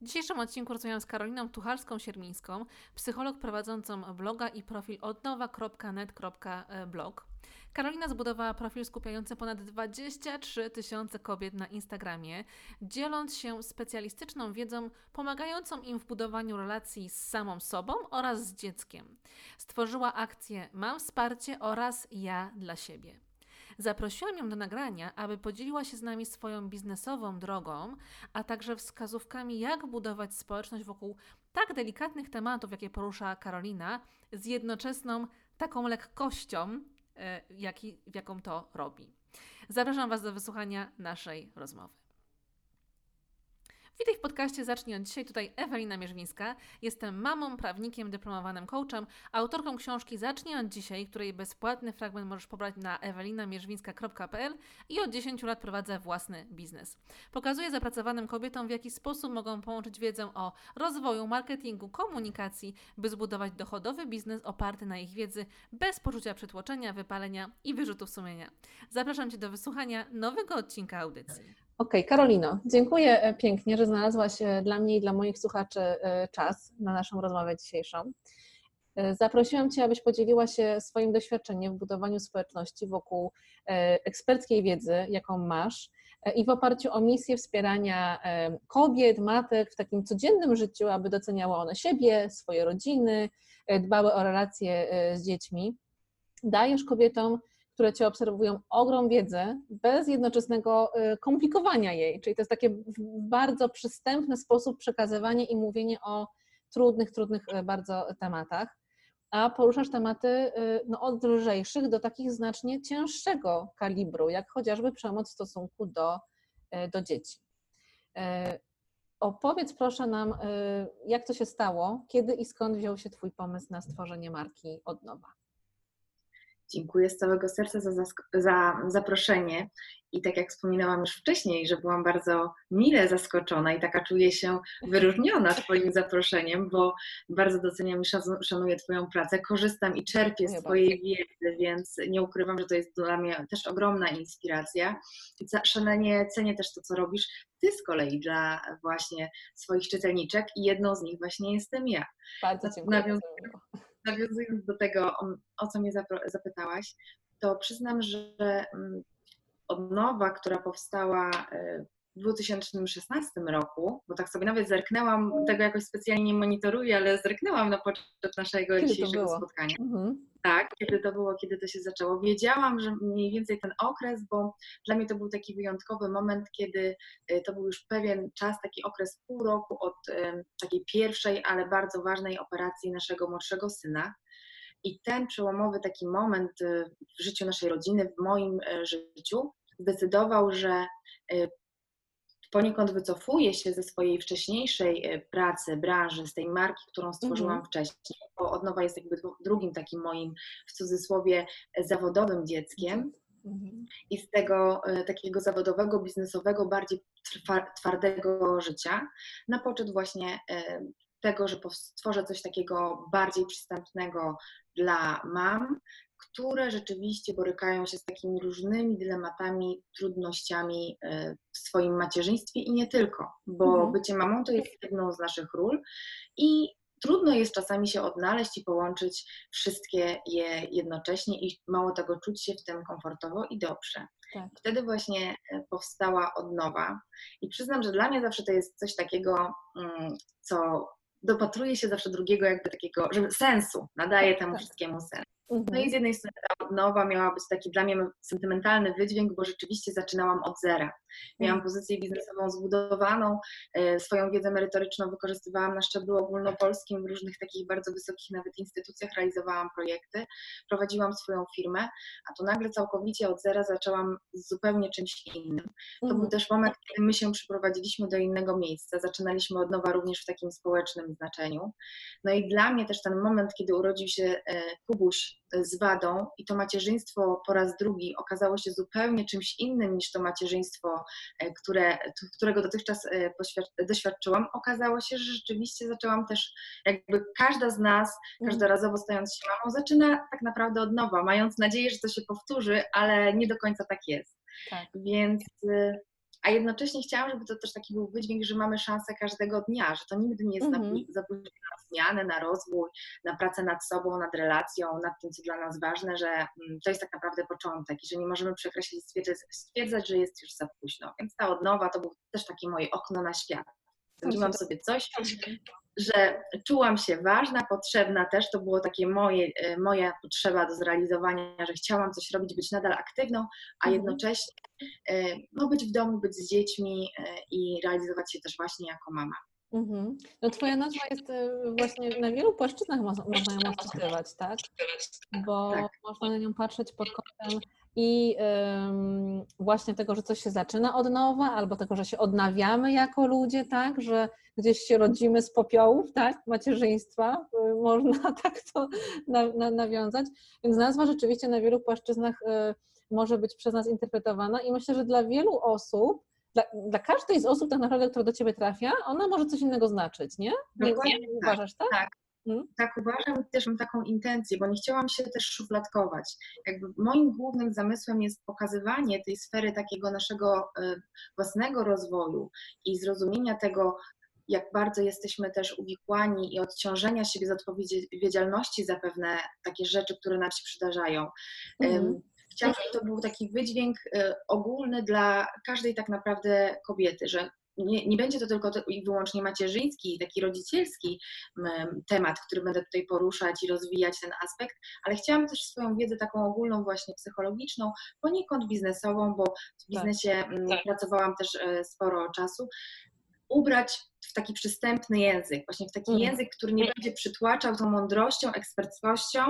W dzisiejszym odcinku rozmawiam z Karoliną Tuchalską-Siermińską, psycholog prowadzącą bloga i profil odnowa.net.blog. Karolina zbudowała profil skupiający ponad 23 tysiące kobiet na Instagramie, dzieląc się specjalistyczną wiedzą pomagającą im w budowaniu relacji z samą sobą oraz z dzieckiem. Stworzyła akcję Mam wsparcie oraz Ja dla siebie. Zaprosiłam ją do nagrania, aby podzieliła się z nami swoją biznesową drogą, a także wskazówkami, jak budować społeczność wokół tak delikatnych tematów, jakie porusza Karolina, z jednoczesną taką lekkością, e, jaki, jaką to robi. Zapraszam Was do wysłuchania naszej rozmowy. Witaj w podcaście Zacznij od dzisiaj. Tutaj Ewelina Mierzwińska. Jestem mamą, prawnikiem, dyplomowanym coachem, autorką książki Zacznij od dzisiaj, której bezpłatny fragment możesz pobrać na ewelinamierzwińska.pl i od 10 lat prowadzę własny biznes. Pokazuję zapracowanym kobietom, w jaki sposób mogą połączyć wiedzę o rozwoju, marketingu, komunikacji, by zbudować dochodowy biznes oparty na ich wiedzy, bez poczucia przytłoczenia, wypalenia i wyrzutów sumienia. Zapraszam Cię do wysłuchania nowego odcinka audycji. Okej, okay, Karolino, dziękuję e, pięknie, że znalazłaś e, dla mnie i dla moich słuchaczy e, czas na naszą rozmowę dzisiejszą. Zaprosiłam Cię, abyś podzieliła się swoim doświadczeniem w budowaniu społeczności wokół eksperckiej wiedzy, jaką masz i w oparciu o misję wspierania kobiet, matek w takim codziennym życiu, aby doceniały one siebie, swoje rodziny, dbały o relacje z dziećmi. Dajesz kobietom które Cię obserwują, ogrom wiedzy bez jednoczesnego y, komplikowania jej. Czyli to jest takie bardzo przystępny sposób przekazywanie i mówienie o trudnych, trudnych y, bardzo tematach. A poruszasz tematy y, no, od lżejszych do takich znacznie cięższego kalibru, jak chociażby przemoc w stosunku do, do dzieci. Opowiedz proszę nam, jak to się stało, kiedy i skąd wziął się Twój pomysł na stworzenie marki od nowa? Dziękuję z całego serca za, za zaproszenie. I tak jak wspominałam już wcześniej, że byłam bardzo mile zaskoczona i taka czuję się wyróżniona Twoim zaproszeniem, bo bardzo doceniam i szanuję Twoją pracę, korzystam i czerpię z Twojej wiedzy, więc nie ukrywam, że to jest dla mnie też ogromna inspiracja. I szalenie cenię też to, co robisz Ty z kolei dla właśnie swoich czytelniczek i jedną z nich właśnie jestem ja. Bardzo dziękuję nawiązując do tego, o co mnie zapytałaś, to przyznam, że mm, odnowa, która powstała e, w 2016 roku, bo tak sobie nawet zerknęłam, tego jakoś specjalnie nie monitoruję, ale zerknęłam na początek naszego kiedy dzisiejszego spotkania. Mhm. Tak, kiedy to było, kiedy to się zaczęło. Wiedziałam, że mniej więcej ten okres, bo dla mnie to był taki wyjątkowy moment, kiedy e, to był już pewien czas, taki okres pół roku od e, takiej pierwszej, ale bardzo ważnej operacji naszego młodszego syna. I ten przełomowy taki moment e, w życiu naszej rodziny, w moim życiu, zdecydował, że poniekąd wycofuję się ze swojej wcześniejszej e, pracy, branży, z tej marki, którą stworzyłam mhm. wcześniej, bo od nowa jest jakby drugim takim moim, w cudzysłowie, zawodowym dzieckiem. Mhm. I z tego e, takiego zawodowego, biznesowego, bardziej twardego życia na poczet właśnie e, tego, że stworzę coś takiego bardziej przystępnego dla mam, które rzeczywiście borykają się z takimi różnymi dylematami, trudnościami e, w swoim macierzyństwie i nie tylko, bo mhm. bycie mamą to jest jedną z naszych ról i trudno jest czasami się odnaleźć i połączyć wszystkie je jednocześnie i mało tego czuć się w tym komfortowo i dobrze. Tak. Wtedy właśnie e, powstała odnowa i przyznam, że dla mnie zawsze to jest coś takiego, mm, co dopatruje się zawsze drugiego jakby takiego, żeby sensu, nadaje temu tak. wszystkiemu sens. No i mhm. z jednej strony ta odnowa miała być taki dla mnie sentymentalny wydźwięk, bo rzeczywiście zaczynałam od zera. Miałam mhm. pozycję biznesową zbudowaną, e, swoją wiedzę merytoryczną wykorzystywałam na szczeblu ogólnopolskim, w różnych takich bardzo wysokich nawet instytucjach realizowałam projekty, prowadziłam swoją firmę, a tu nagle całkowicie od zera zaczęłam z zupełnie czymś innym. To był mhm. też moment, kiedy my się przyprowadziliśmy do innego miejsca, zaczynaliśmy od nowa również w takim społecznym znaczeniu. No i dla mnie też ten moment, kiedy urodził się e, Kubuś z wadą i to macierzyństwo po raz drugi okazało się zupełnie czymś innym niż to macierzyństwo, e, które, którego dotychczas e, doświadczyłam, okazało się, że rzeczywiście zaczęłam też, jakby każda z nas, mhm. każdorazowo stając się mamą, zaczyna tak naprawdę od nowa, mając nadzieję, że to się powtórzy, ale nie do końca tak jest. Tak. Więc a jednocześnie chciałam, żeby to też taki był wydźwięk, że mamy szansę każdego dnia, że to nigdy nie jest mm zapóźnione na zmianę, na rozwój, na pracę nad sobą, nad relacją, nad tym, co dla nas ważne, że mm, to jest tak naprawdę początek i że nie możemy przekreślić, stwierdzać, stwierdzać że jest już za późno. Więc ta odnowa to było też takie moje okno na świat. Zrobiłam sobie coś, że czułam się ważna, potrzebna też, to było takie moje, e, moja potrzeba do zrealizowania, że chciałam coś robić, być nadal aktywną, a Mhm. jednocześnie e, no, być w domu, być z dziećmi e, i realizować się też właśnie jako mama. Mhm. No twoja nazwa jest właśnie na wielu płaszczyznach mo- można ją odczytywać, tak? Bo Tak. można na nią patrzeć pod kątem i właśnie tego, że coś się zaczyna od nowa, albo tego, że się odnawiamy jako ludzie, tak? Że gdzieś się rodzimy z popiołów, tak? Macierzyństwa, y, można tak to na, na, nawiązać. Więc nazwa rzeczywiście na wielu płaszczyznach y, może być przez nas interpretowana i myślę, że dla wielu osób dla, dla każdej z osób tak naprawdę, która do Ciebie trafia, ona może coś innego znaczyć, nie? nie, Dokładnie nie tak. uważasz, tak? Tak. Mhm. Tak uważam też mam taką intencję, bo nie chciałam się też szufladkować. Jakby moim głównym zamysłem jest pokazywanie tej sfery takiego naszego e, własnego rozwoju i zrozumienia tego, jak bardzo jesteśmy też uwikłani i odciążenia siebie z odpowiedzialności za pewne takie rzeczy, które nam się przydarzają. Mhm. Chciałam, żeby to był taki wydźwięk e, ogólny dla każdej tak naprawdę kobiety, że nie, nie będzie to tylko i wyłącznie macierzyński, taki rodzicielski em, temat, który będę tutaj poruszać i rozwijać ten aspekt, ale chciałam też swoją wiedzę taką ogólną właśnie psychologiczną, poniekąd biznesową, bo w biznesie mm, pracowałam też e, sporo czasu, ubrać w taki przystępny język, właśnie w taki Mhm. język, który nie będzie przytłaczał tą mądrością, eksperckością,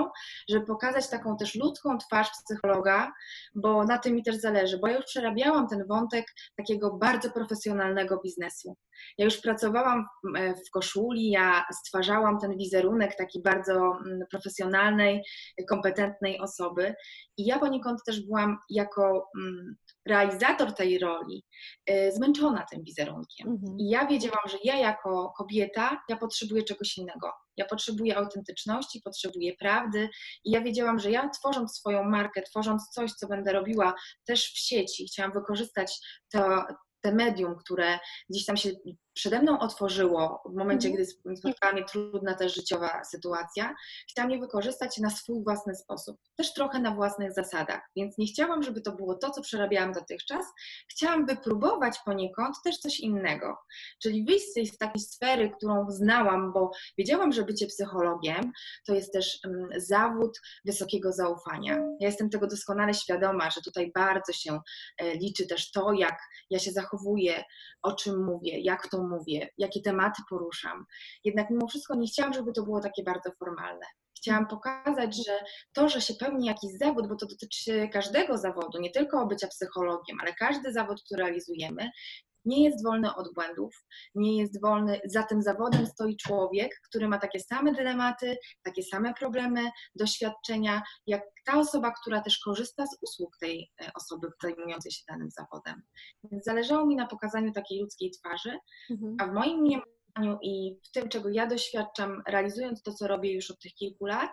żeby pokazać taką też ludzką twarz psychologa, bo na tym mi też zależy, bo ja już przerabiałam ten wątek takiego bardzo profesjonalnego biznesu. Ja już pracowałam w, e, koszuli, ja stwarzałam ten wizerunek taki bardzo mm, profesjonalnej, kompetentnej osoby i ja poniekąd też byłam jako mm, realizator tej roli e, zmęczona tym wizerunkiem. Mhm. I ja wiedziałam, że ja jako kobieta, ja potrzebuję czegoś innego. Ja potrzebuję autentyczności, potrzebuję prawdy i ja wiedziałam, że ja tworząc swoją markę, tworząc coś, co będę robiła też w sieci, chciałam wykorzystać to, te medium, które gdzieś tam się przede mną otworzyło w momencie, Mhm. gdy spotkała mnie trudna też życiowa sytuacja, chciałam je wykorzystać na swój własny sposób, też trochę na własnych zasadach, więc nie chciałam, żeby to było to, co przerabiałam dotychczas, chciałam wypróbować poniekąd też coś innego, czyli wyjść z takiej sfery, którą znałam, bo wiedziałam, że bycie psychologiem to jest też mm, zawód wysokiego zaufania. Ja jestem tego doskonale świadoma, że tutaj bardzo się e, liczy też to, jak ja się zachowuję, o czym mówię, jak to mówię, jakie tematy poruszam. Jednak mimo wszystko nie chciałam, żeby to było takie bardzo formalne. Chciałam pokazać, że to, że się pełni jakiś zawód, bo to dotyczy każdego zawodu, nie tylko bycia psychologiem, ale każdy zawód, który realizujemy, nie jest wolny od błędów, nie jest wolny. Za tym zawodem stoi człowiek, który ma takie same dylematy, takie same problemy, doświadczenia, jak ta osoba, która też korzysta z usług tej e, osoby zajmującej się danym zawodem. Więc zależało mi na pokazaniu takiej ludzkiej twarzy, Mhm. a w moim mniemaniu i w tym, czego ja doświadczam, realizując to, co robię już od tych kilku lat,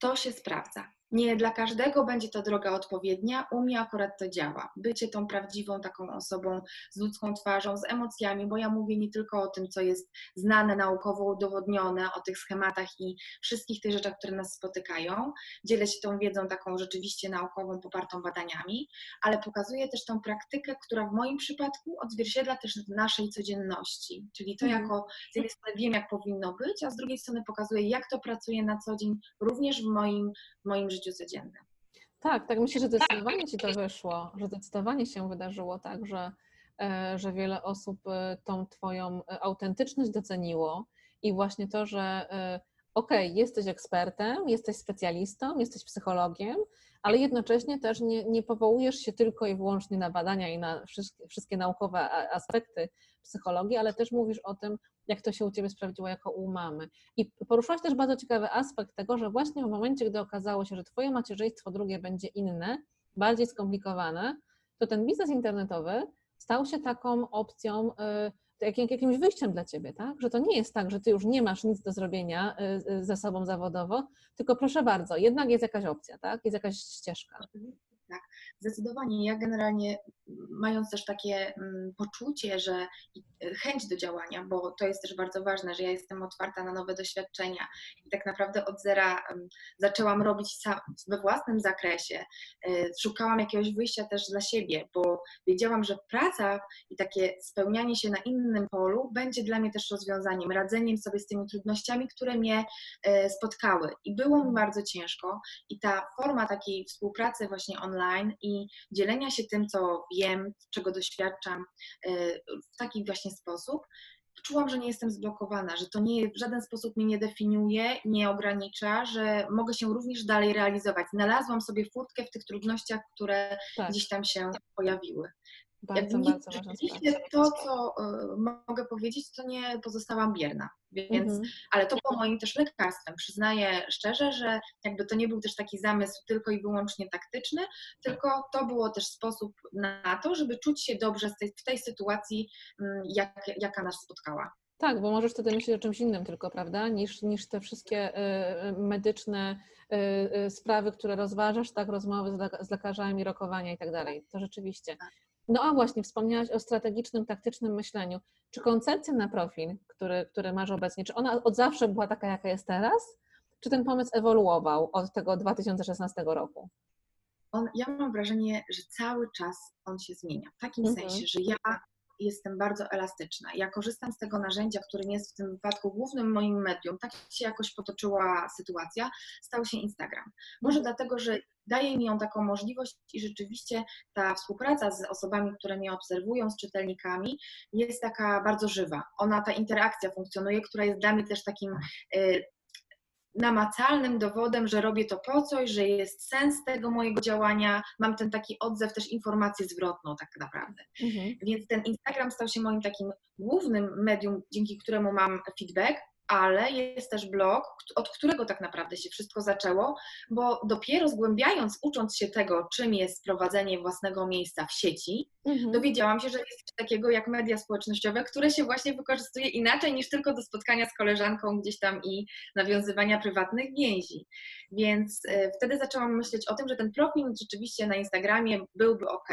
to się sprawdza. Nie dla każdego będzie to droga odpowiednia, u mnie akurat to działa. Bycie tą prawdziwą taką osobą z ludzką twarzą, z emocjami, bo ja mówię nie tylko o tym, co jest znane, naukowo udowodnione, o tych schematach i wszystkich tych rzeczach, które nas spotykają. Dzielę się tą wiedzą taką rzeczywiście naukową, popartą badaniami, ale pokazuję też tą praktykę, która w moim przypadku odzwierciedla też naszej codzienności. Czyli to Mhm. jako, z jednej strony wiem, jak powinno być, a z drugiej strony pokazuję, jak to pracuje na co dzień, również w moim, w moim życiu codziennym. Tak, tak myślę, że zdecydowanie Ci to wyszło, że zdecydowanie się wydarzyło tak, że, e, że wiele osób e, tą Twoją e, autentyczność doceniło i właśnie to, że okej, jesteś ekspertem, jesteś specjalistą, jesteś psychologiem, ale jednocześnie też nie, nie powołujesz się tylko i wyłącznie na badania i na wszystkie, wszystkie naukowe aspekty psychologii, ale też mówisz o tym, jak to się u Ciebie sprawdziło jako u mamy. I poruszyłaś też bardzo ciekawy aspekt tego, że właśnie w momencie, gdy okazało się, że Twoje macierzyństwo drugie będzie inne, bardziej skomplikowane, to ten biznes internetowy stał się taką opcją, y, jak, jak jakimś wyjściem dla Ciebie, tak? Że to nie jest tak, że Ty już nie masz nic do zrobienia y, y, ze sobą zawodowo, tylko proszę bardzo, jednak jest jakaś opcja, tak? Jest jakaś ścieżka. tak. Zdecydowanie. Ja generalnie, mając też takie mm, poczucie, że e, chęć do działania, bo to jest też bardzo ważne, że ja jestem otwarta na nowe doświadczenia i tak naprawdę od zera em, zaczęłam robić sam, we własnym zakresie. E, Szukałam jakiegoś wyjścia też dla siebie, bo wiedziałam, że praca i takie spełnianie się na innym polu będzie dla mnie też rozwiązaniem, radzeniem sobie z tymi trudnościami, które mnie e, spotkały. I było mi bardzo ciężko. I ta forma takiej współpracy właśnie online i dzielenia się tym, co wiem, czego doświadczam e, w taki właśnie sposób, czułam, że nie jestem zblokowana, że to nie, w żaden sposób mnie nie definiuje, nie ogranicza, że mogę się również dalej realizować. Znalazłam sobie furtkę w tych trudnościach, które Tak, gdzieś tam się pojawiły. Bardzo, Jakby bardzo ważna rzeczywiście sprawa. to, co y, mogę powiedzieć, to nie pozostałam bierna. Więc, Mhm. ale to było moim też lekarstwem. Przyznaję szczerze, że jakby to nie był też taki zamysł tylko i wyłącznie taktyczny, tylko to było też sposób na to, żeby czuć się dobrze z tej, w tej sytuacji, mm, jak, jaka nas spotkała. Tak, bo możesz wtedy myśleć o czymś innym tylko, prawda, niż, niż te wszystkie y, medyczne y, sprawy, które rozważasz, tak, rozmowy z, lek- z lekarzami, rokowania i tak dalej. To rzeczywiście. No a właśnie, wspomniałaś o strategicznym, taktycznym myśleniu. Czy koncepcja na profil, który, który masz obecnie, czy ona od zawsze była taka, jaka jest teraz? Czy ten pomysł ewoluował od tego 2016 roku? On, ja mam wrażenie, że cały czas on się zmienia. W takim Mhm. sensie, że ja jestem bardzo elastyczna. Ja korzystam z tego narzędzia, którym jest w tym wypadku głównym moim medium. Tak się jakoś potoczyła sytuacja, stał się Instagram. Może Mhm. dlatego, że daje mi on taką możliwość i rzeczywiście ta współpraca z osobami, które mnie obserwują, z czytelnikami, jest taka bardzo żywa. Ona, ta interakcja funkcjonuje, która jest dla mnie też takim y, namacalnym dowodem, że robię to po coś, że jest sens tego mojego działania, mam ten taki odzew, też informację zwrotną tak naprawdę. Mhm. Więc ten Instagram stał się moim takim głównym medium, dzięki któremu mam feedback, ale jest też blog, od którego tak naprawdę się wszystko zaczęło, bo dopiero zgłębiając, ucząc się tego, czym jest prowadzenie własnego miejsca w sieci, Mhm. dowiedziałam się, że jest coś takiego jak media społecznościowe, które się właśnie wykorzystuje inaczej niż tylko do spotkania z koleżanką gdzieś tam i nawiązywania prywatnych więzi. Więc e, wtedy zaczęłam myśleć o tym, że ten profil rzeczywiście na Instagramie byłby ok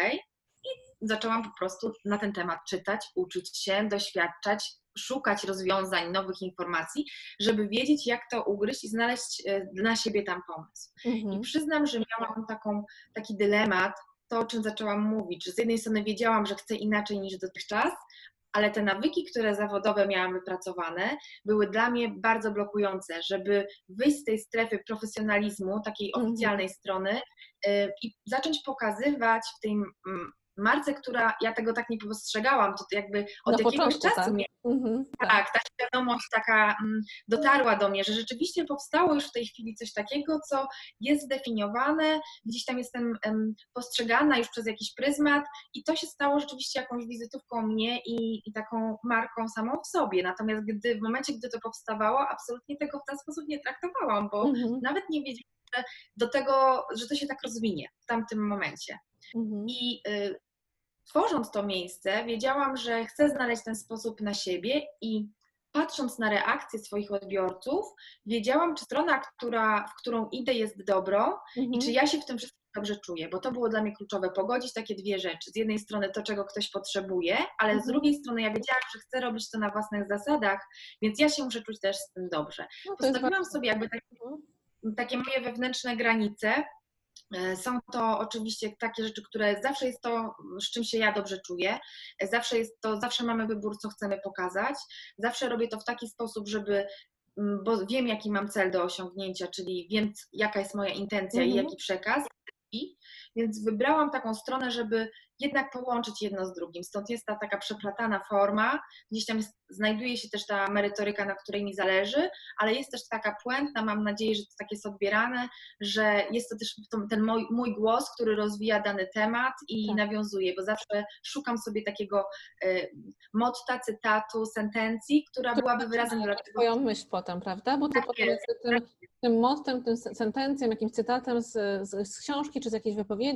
i zaczęłam po prostu na ten temat czytać, uczyć się, doświadczać, szukać rozwiązań, nowych informacji, żeby wiedzieć, jak to ugryźć i znaleźć e, dla siebie tam pomysł. I Mhm. przyznam, że miałam taką, taki dylemat, to o czym zaczęłam mówić, że z jednej strony wiedziałam, że chcę inaczej niż dotychczas, ale te nawyki, które zawodowe miałam wypracowane, były dla mnie bardzo blokujące, żeby wyjść z tej strefy profesjonalizmu, takiej Mhm. oficjalnej strony y, i zacząć pokazywać w tej marce, która ja tego tak nie postrzegałam, to jakby od Na jakiegoś początku, czasu tak. miałam Mhm. Tak. tak, ta świadomość taka mm, dotarła do mnie, że rzeczywiście powstało już w tej chwili coś takiego, co jest zdefiniowane, gdzieś tam jestem em, postrzegana już przez jakiś pryzmat i to się stało rzeczywiście jakąś wizytówką mnie i, i taką marką samą w sobie. Natomiast gdy w momencie, gdy to powstawało, absolutnie tego w ten sposób nie traktowałam, bo Mhm. nawet nie wiedziałam, że do tego, że to się tak rozwinie w tamtym momencie. Mhm. I y, tworząc to miejsce, wiedziałam, że chcę znaleźć ten sposób na siebie i patrząc na reakcje swoich odbiorców, wiedziałam, czy strona, która, w którą idę, jest dobrą i Mhm. czy ja się w tym wszystkim dobrze czuję, bo to było dla mnie kluczowe, pogodzić takie dwie rzeczy. Z jednej strony to, czego ktoś potrzebuje, ale z Mhm. drugiej strony ja wiedziałam, że chcę robić to na własnych zasadach, więc ja się muszę czuć też z tym dobrze. No, Postawiłam bardzo- sobie jakby takie takie moje wewnętrzne granice. E, Są to oczywiście takie rzeczy, które zawsze jest to, z czym się ja dobrze czuję. E, Zawsze jest to, zawsze mamy wybór, co chcemy pokazać. Zawsze robię to w taki sposób, żeby, mm, bo wiem, jaki mam cel do osiągnięcia, czyli wiem, jaka jest moja intencja i Mhm. jaki przekaz. I, więc wybrałam taką stronę, żeby jednak połączyć jedno z drugim. Stąd jest ta taka przeplatana forma. Gdzieś tam jest, znajduje się też ta merytoryka, na której mi zależy, ale jest też taka puentna, mam nadzieję, że to tak jest odbierane, że jest to też to- ten mój, mój głos, który rozwija dany temat i Tak. nawiązuje, bo zawsze szukam sobie takiego e, motta, cytatu, sentencji, która byłaby wyrazem dla tego. Twoją myśl potem, prawda? Bo ty Tak potem jest, tym, tym mottem, tym se- sentencją, jakimś cytatem z, z, z książki czy z jakiejś wypowiedzi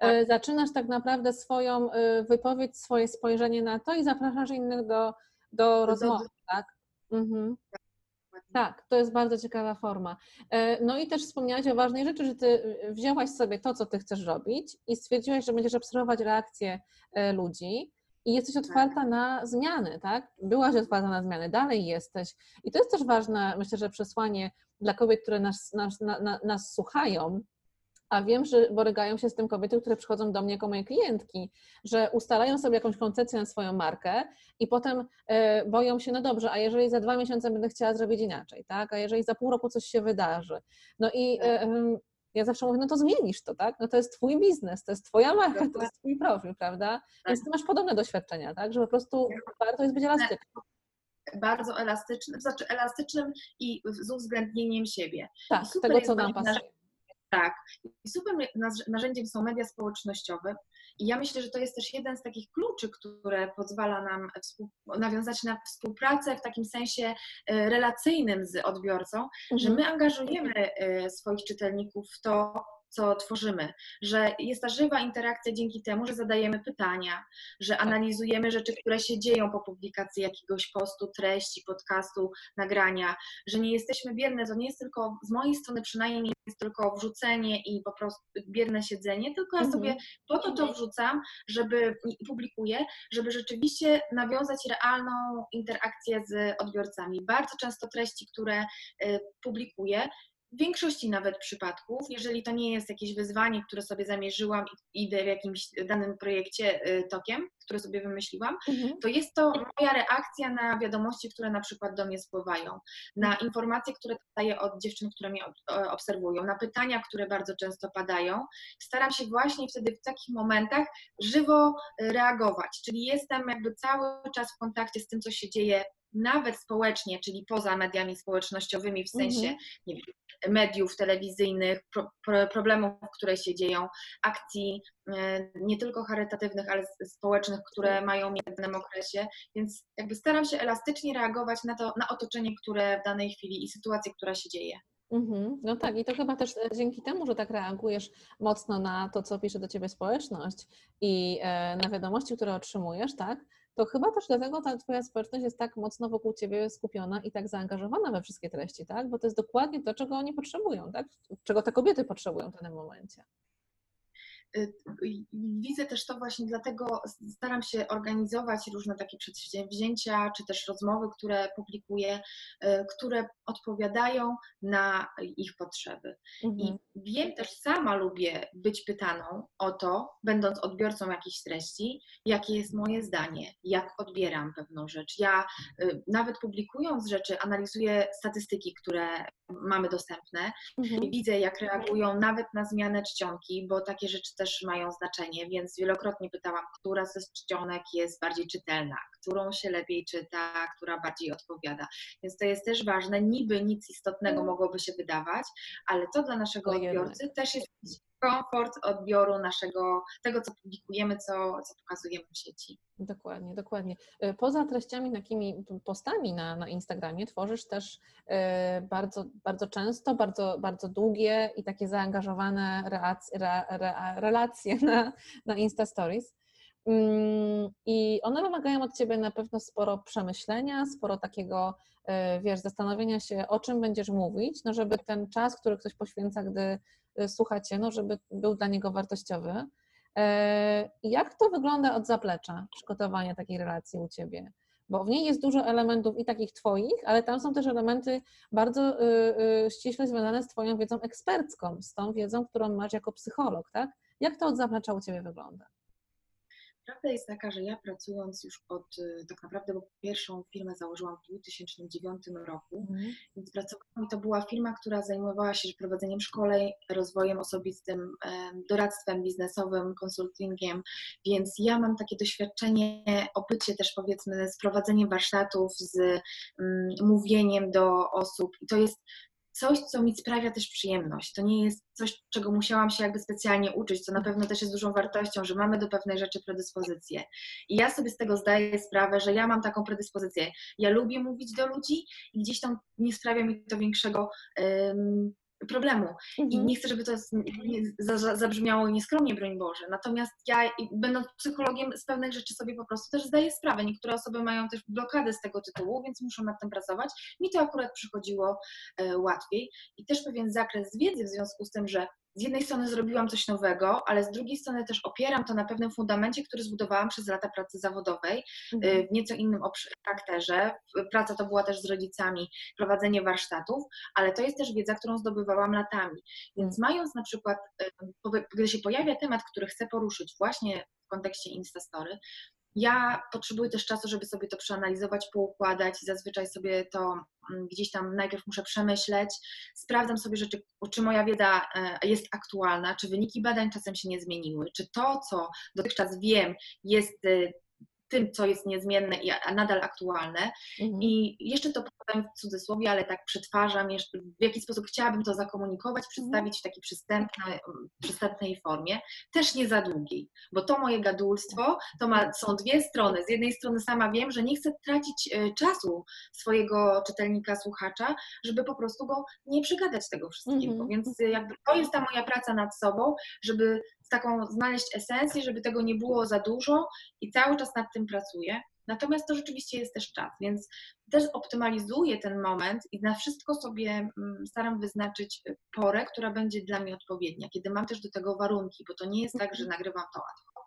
e, zaczynasz tak naprawdę swoją e, wypowiedź, swoje spojrzenie na to i zapraszasz innych do, do rozmowy, tak? Mhm. Tak, to jest bardzo ciekawa forma. E, no i też wspomniałaś o ważnej rzeczy, że ty wzięłaś sobie to, co ty chcesz robić i stwierdziłaś, że będziesz obserwować reakcje ludzi i jesteś Tak. otwarta na zmiany, tak? Byłaś otwarta na zmiany, dalej jesteś. I to jest też ważne, myślę, że przesłanie dla kobiet, które nas, nas, na, na, nas słuchają, a wiem, że borykają się z tym kobiety, które przychodzą do mnie jako moje klientki, że ustalają sobie jakąś koncepcję na swoją markę i potem e, boją się, no dobrze, a jeżeli za dwa miesiące będę chciała zrobić inaczej, tak? A jeżeli za pół roku coś się wydarzy. No i e, em, ja zawsze mówię, no to zmienisz to, tak? No to jest twój biznes, to jest twoja marka, to jest twój profil, prawda? Więc ty masz podobne doświadczenia, tak? Że po prostu warto jest być elastycznym. Bardzo elastycznym, znaczy elastycznym i z uwzględnieniem siebie. Tak, super tego, co nam pasuje. Tak. I super narzędziem są media społecznościowe. I ja myślę, że to jest też jeden z takich kluczy, które pozwala nam nawiązać na współpracę w takim sensie e, relacyjnym z odbiorcą, że Mhm. my angażujemy e, swoich czytelników w to, co tworzymy, że jest ta żywa interakcja dzięki temu, że zadajemy pytania, że analizujemy rzeczy, które się dzieją po publikacji jakiegoś postu, treści, podcastu, nagrania, że nie jesteśmy bierne, to nie jest tylko, z mojej strony przynajmniej nie jest tylko wrzucenie i po prostu bierne siedzenie, tylko ja Mhm. sobie po to to wrzucam, żeby i publikuję, żeby rzeczywiście nawiązać realną interakcję z odbiorcami. Bardzo często treści, które y, publikuję, w większości nawet przypadków, jeżeli to nie jest jakieś wyzwanie, które sobie zamierzyłam i idę w jakimś danym projekcie y, tokiem, które sobie wymyśliłam, Mhm. to jest to moja reakcja na wiadomości, które na przykład do mnie spływają, na informacje, które dostaję od dziewczyn, które mnie ob- obserwują, na pytania, które bardzo często padają. Staram się właśnie wtedy w takich momentach żywo e, reagować, czyli jestem jakby cały czas w kontakcie z tym, co się dzieje nawet społecznie, czyli poza mediami społecznościowymi, w sensie Mhm. nie wiem, mediów telewizyjnych, pro, pro, problemów, które się dzieją, akcji e, nie tylko charytatywnych, ale społecznych, które mają miejsce w danym okresie, więc jakby staram się elastycznie reagować na to, na otoczenie, które w danej chwili i sytuację, która się dzieje. Mhm. No tak, i to chyba też e, dzięki temu, że tak reagujesz mocno na to, co pisze do ciebie społeczność i e, na wiadomości, które otrzymujesz, tak? To chyba też dlatego ta twoja społeczność jest tak mocno wokół ciebie skupiona i tak zaangażowana we wszystkie treści, tak? Bo to jest dokładnie to, czego oni potrzebują, tak? Czego te kobiety potrzebują w danym momencie. Y, Widzę też to właśnie, dlatego staram się organizować różne takie przedsięwzięcia, czy też rozmowy, które publikuję, y, które odpowiadają na ich potrzeby. Mhm. I wiem też, sama lubię być pytaną o to, będąc odbiorcą jakiejś treści, jakie jest moje zdanie, jak odbieram pewną rzecz. Ja y, nawet publikując rzeczy, analizuję statystyki, które mamy dostępne Mhm. i widzę, jak reagują nawet na zmianę czcionki, bo takie rzeczy też mają znaczenie, więc wielokrotnie pytałam, która ze czcionek jest bardziej czytelna, którą się lepiej czyta, która bardziej odpowiada. Więc to jest też ważne. Niby nic istotnego mogłoby się wydawać, ale to dla naszego odbiorcy też jest komfort odbioru naszego, tego, co publikujemy, co, co pokazujemy w sieci. Dokładnie, dokładnie. E, Poza treściami, takimi postami na, na Instagramie, tworzysz też e, bardzo, bardzo często, bardzo, bardzo długie i takie zaangażowane relacje, re, re, relacje na, na Insta Stories. Mm, I one wymagają od Ciebie na pewno sporo przemyślenia, sporo takiego, e, wiesz, zastanowienia się, o czym będziesz mówić, no żeby ten czas, który ktoś poświęca, gdy e, słucha Cię, no żeby był dla niego wartościowy. E, Jak to wygląda od zaplecza przygotowania takiej relacji u Ciebie? Bo w niej jest dużo elementów i takich Twoich, ale tam są też elementy bardzo ściśle związane z Twoją wiedzą ekspercką, z tą wiedzą, którą masz jako psycholog, tak? Jak to od zaplecza u Ciebie wygląda? Prawda jest taka, że ja pracując już od y, tak naprawdę, bo pierwszą firmę założyłam w 2009 roku, Więc pracowałam i to była firma, która zajmowała się prowadzeniem szkoleń, rozwojem osobistym, em, doradztwem biznesowym, konsultingiem, więc ja mam takie doświadczenie, obycie też powiedzmy z prowadzeniem warsztatów, z mm, mówieniem do osób i to jest coś, co mi sprawia też przyjemność. To nie jest coś, czego musiałam się jakby specjalnie uczyć, co na pewno też jest dużą wartością, że mamy do pewnej rzeczy predyspozycję. I ja sobie z tego zdaję sprawę, że ja mam taką predyspozycję. Ja lubię mówić do ludzi i gdzieś tam nie sprawia mi to większego problemu. I Mhm. nie chcę, żeby to zabrzmiało nieskromnie, broń Boże. Natomiast ja, i będąc psychologiem, z pewnych rzeczy sobie po prostu też zdaję sprawę. Niektóre osoby mają też blokadę z tego tytułu, więc muszą nad tym pracować. Mi to akurat przychodziło e, łatwiej. I też pewien zakres wiedzy w związku z tym, że z jednej strony zrobiłam coś nowego, ale z drugiej strony też opieram to na pewnym fundamencie, który zbudowałam przez lata pracy zawodowej Mhm. y, w nieco innym charakterze. Praca to była też z rodzicami, prowadzenie warsztatów, ale to jest też wiedza, którą zdobywałam latami. Więc mając na przykład, y, gdy się pojawia temat, który chcę poruszyć właśnie w kontekście Instastory, ja potrzebuję też czasu, żeby sobie to przeanalizować, poukładać i zazwyczaj sobie to mm, gdzieś tam najpierw muszę przemyśleć, sprawdzam sobie rzeczy, czy moja wiedza e, jest aktualna, czy wyniki badań czasem się nie zmieniły, czy to, co dotychczas wiem, jest e, tym, co jest niezmienne i nadal aktualne. Mhm. I jeszcze to powiem w cudzysłowie, ale tak przetwarzam, jeszcze, w jaki sposób chciałabym to zakomunikować, przedstawić w takiej przystępnej, przystępnej formie, też nie za długiej, bo to moje gadulstwo to ma, są dwie strony. Z jednej strony sama wiem, że nie chcę tracić e, czasu swojego czytelnika, słuchacza, żeby po prostu go nie przegadać tego wszystkiego. Mhm. Więc e, jakby to jest ta moja praca nad sobą, żeby z taką znaleźć esencję, żeby tego nie było za dużo i cały czas nad tym pracuję. Natomiast to rzeczywiście jest też czas, więc też optymalizuję ten moment i na wszystko sobie mm, staram wyznaczyć y, porę, która będzie dla mnie odpowiednia, kiedy mam też do tego warunki, bo to nie jest tak, że nagrywam to ad hoc,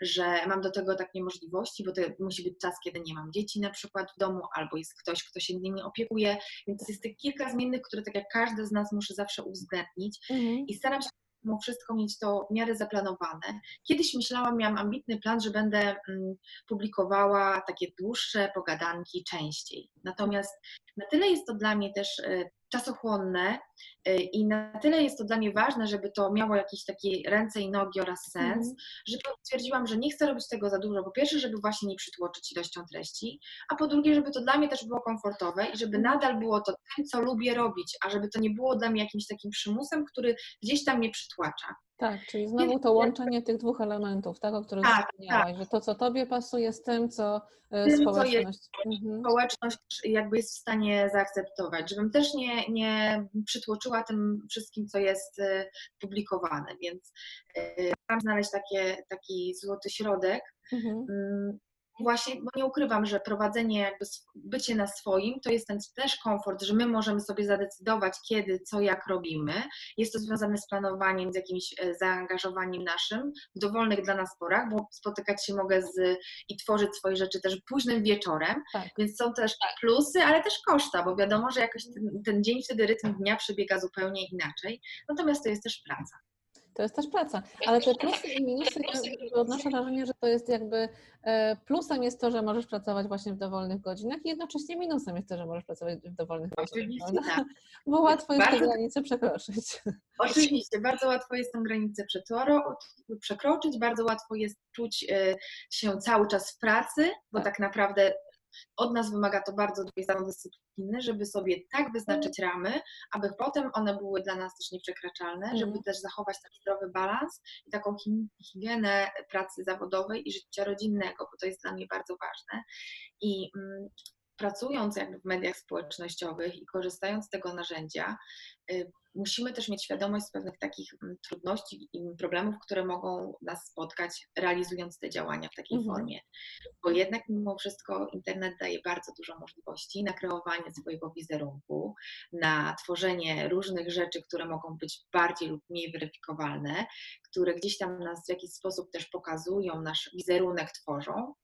że mam do tego takie możliwości, bo to musi być czas, kiedy nie mam dzieci na przykład w domu, albo jest ktoś, kto się nimi opiekuje, więc jest tych kilka zmiennych, które tak jak każdy z nas muszę zawsze uwzględnić Mhm. i staram się mimo wszystko mieć to w miarę zaplanowane. Kiedyś myślałam, miałam ambitny plan, że będę mm, publikowała takie dłuższe pogadanki częściej. Natomiast na tyle jest to dla mnie też e, czasochłonne e, i na tyle jest to dla mnie ważne, żeby to miało jakieś takie ręce i nogi oraz sens, Mhm. że stwierdziłam, że nie chcę robić tego za dużo. Po pierwsze, żeby właśnie nie przytłoczyć ilością treści, a po drugie, żeby to dla mnie też było komfortowe i żeby Mhm. nadal było to tym, co lubię robić, a żeby to nie było dla mnie jakimś takim przymusem, który gdzieś tam mnie przytłacza. Tak, czyli znowu to łączenie tych dwóch elementów, tak, o których Tak, wspomniałaś, że to, co tobie pasuje z tym, co e, Tym, co społeczność. Mhm. Społeczność jakby jest w stanie zaakceptować, żebym też nie, nie przytłoczyła tym wszystkim, co jest e, publikowane, więc e, mam znaleźć takie, taki złoty środek, Mhm. Właśnie, bo nie ukrywam, że prowadzenie, jakby bycie na swoim, to jest ten też komfort, że my możemy sobie zadecydować, kiedy, co, jak robimy. Jest to związane z planowaniem, z jakimś e, zaangażowaniem naszym w dowolnych dla nas porach, bo spotykać się mogę z i tworzyć swoje rzeczy też późnym wieczorem, Tak. więc są też plusy, ale też koszta, bo wiadomo, że jakoś ten, ten dzień wtedy rytm dnia przebiega zupełnie inaczej. Natomiast to jest też praca. To jest też praca, ale te plusy i minusy, odnoszę wrażenie, że to jest jakby e, plusem jest to, że możesz pracować właśnie w dowolnych godzinach i jednocześnie minusem jest to, że możesz pracować w dowolnych godzinach, Oczywiście prawda? tak. Bo łatwo jest te Bardzo- granice przekroczyć. Oczywiście, bardzo łatwo jest tę granicę przekroczyć, bardzo łatwo jest czuć e, się cały czas w pracy, bo Tak. tak naprawdę od nas wymaga to bardzo dużej samodyscypliny, żeby sobie tak wyznaczyć ramy, aby potem one były dla nas też nieprzekraczalne, żeby Mhm. też zachować taki zdrowy balans i taką hi- higienę pracy zawodowej i życia rodzinnego, bo to jest dla mnie bardzo ważne. I mm, pracując jakby w mediach społecznościowych i korzystając z tego narzędzia, y, musimy też mieć świadomość z pewnych takich mm, trudności i problemów, które mogą nas spotkać, realizując te działania w takiej Mhm. formie. Bo jednak mimo wszystko internet daje bardzo dużo możliwości na kreowanie swojego wizerunku, na tworzenie różnych rzeczy, które mogą być bardziej lub mniej weryfikowalne, które gdzieś tam nas w jakiś sposób też pokazują, nasz wizerunek tworzą.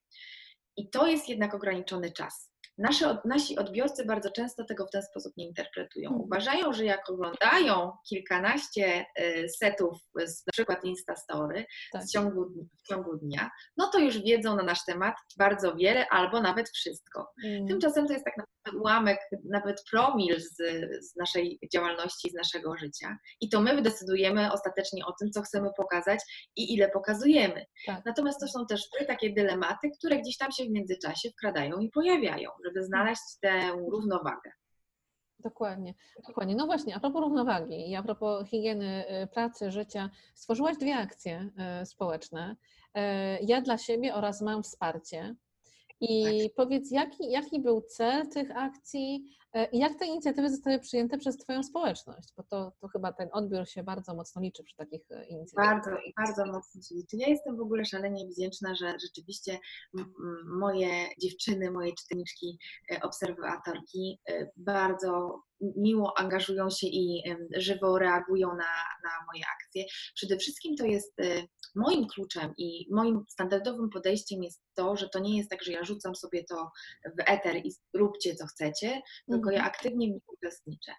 I to jest jednak ograniczony czas. Nasze, nasi odbiorcy bardzo często tego w ten sposób nie interpretują. Mhm. Uważają, że jak oglądają kilkanaście y, setów z na przykład Instastory Tak. w, ciągu, w ciągu dnia, no to już wiedzą na nasz temat bardzo wiele albo nawet wszystko. Mm. Tymczasem to jest tak naprawdę ułamek, nawet promil z, z naszej działalności, z naszego życia. I to my decydujemy ostatecznie o tym, co chcemy pokazać i ile pokazujemy. Tak. Natomiast to są też te takie dylematy, które gdzieś tam się w międzyczasie wkradają i pojawiają, żeby znaleźć tę równowagę. Dokładnie, dokładnie. No właśnie, a propos równowagi i a propos higieny y, pracy, życia, stworzyłaś dwie akcje y, społeczne. Y, Ja dla siebie oraz Mam Wsparcie. I powiedz, jaki, jaki był cel tych akcji e, i jak te inicjatywy zostały przyjęte przez Twoją społeczność? Bo to, to chyba ten odbiór się bardzo mocno liczy przy takich e, inicjatywach. Bardzo i bardzo mocno się liczy. Ja jestem w ogóle szalenie wdzięczna, że rzeczywiście moje dziewczyny, moje czytelniczki, e, obserwatorki bardzo miło angażują się i żywo reagują na, na moje akcje. Przede wszystkim to jest e, moim kluczem i moim standardowym podejściem jest to, że to nie jest tak, że ja rzucam sobie to w eter i róbcie co chcecie, tylko ja Mhm. aktywnie w nim uczestniczę.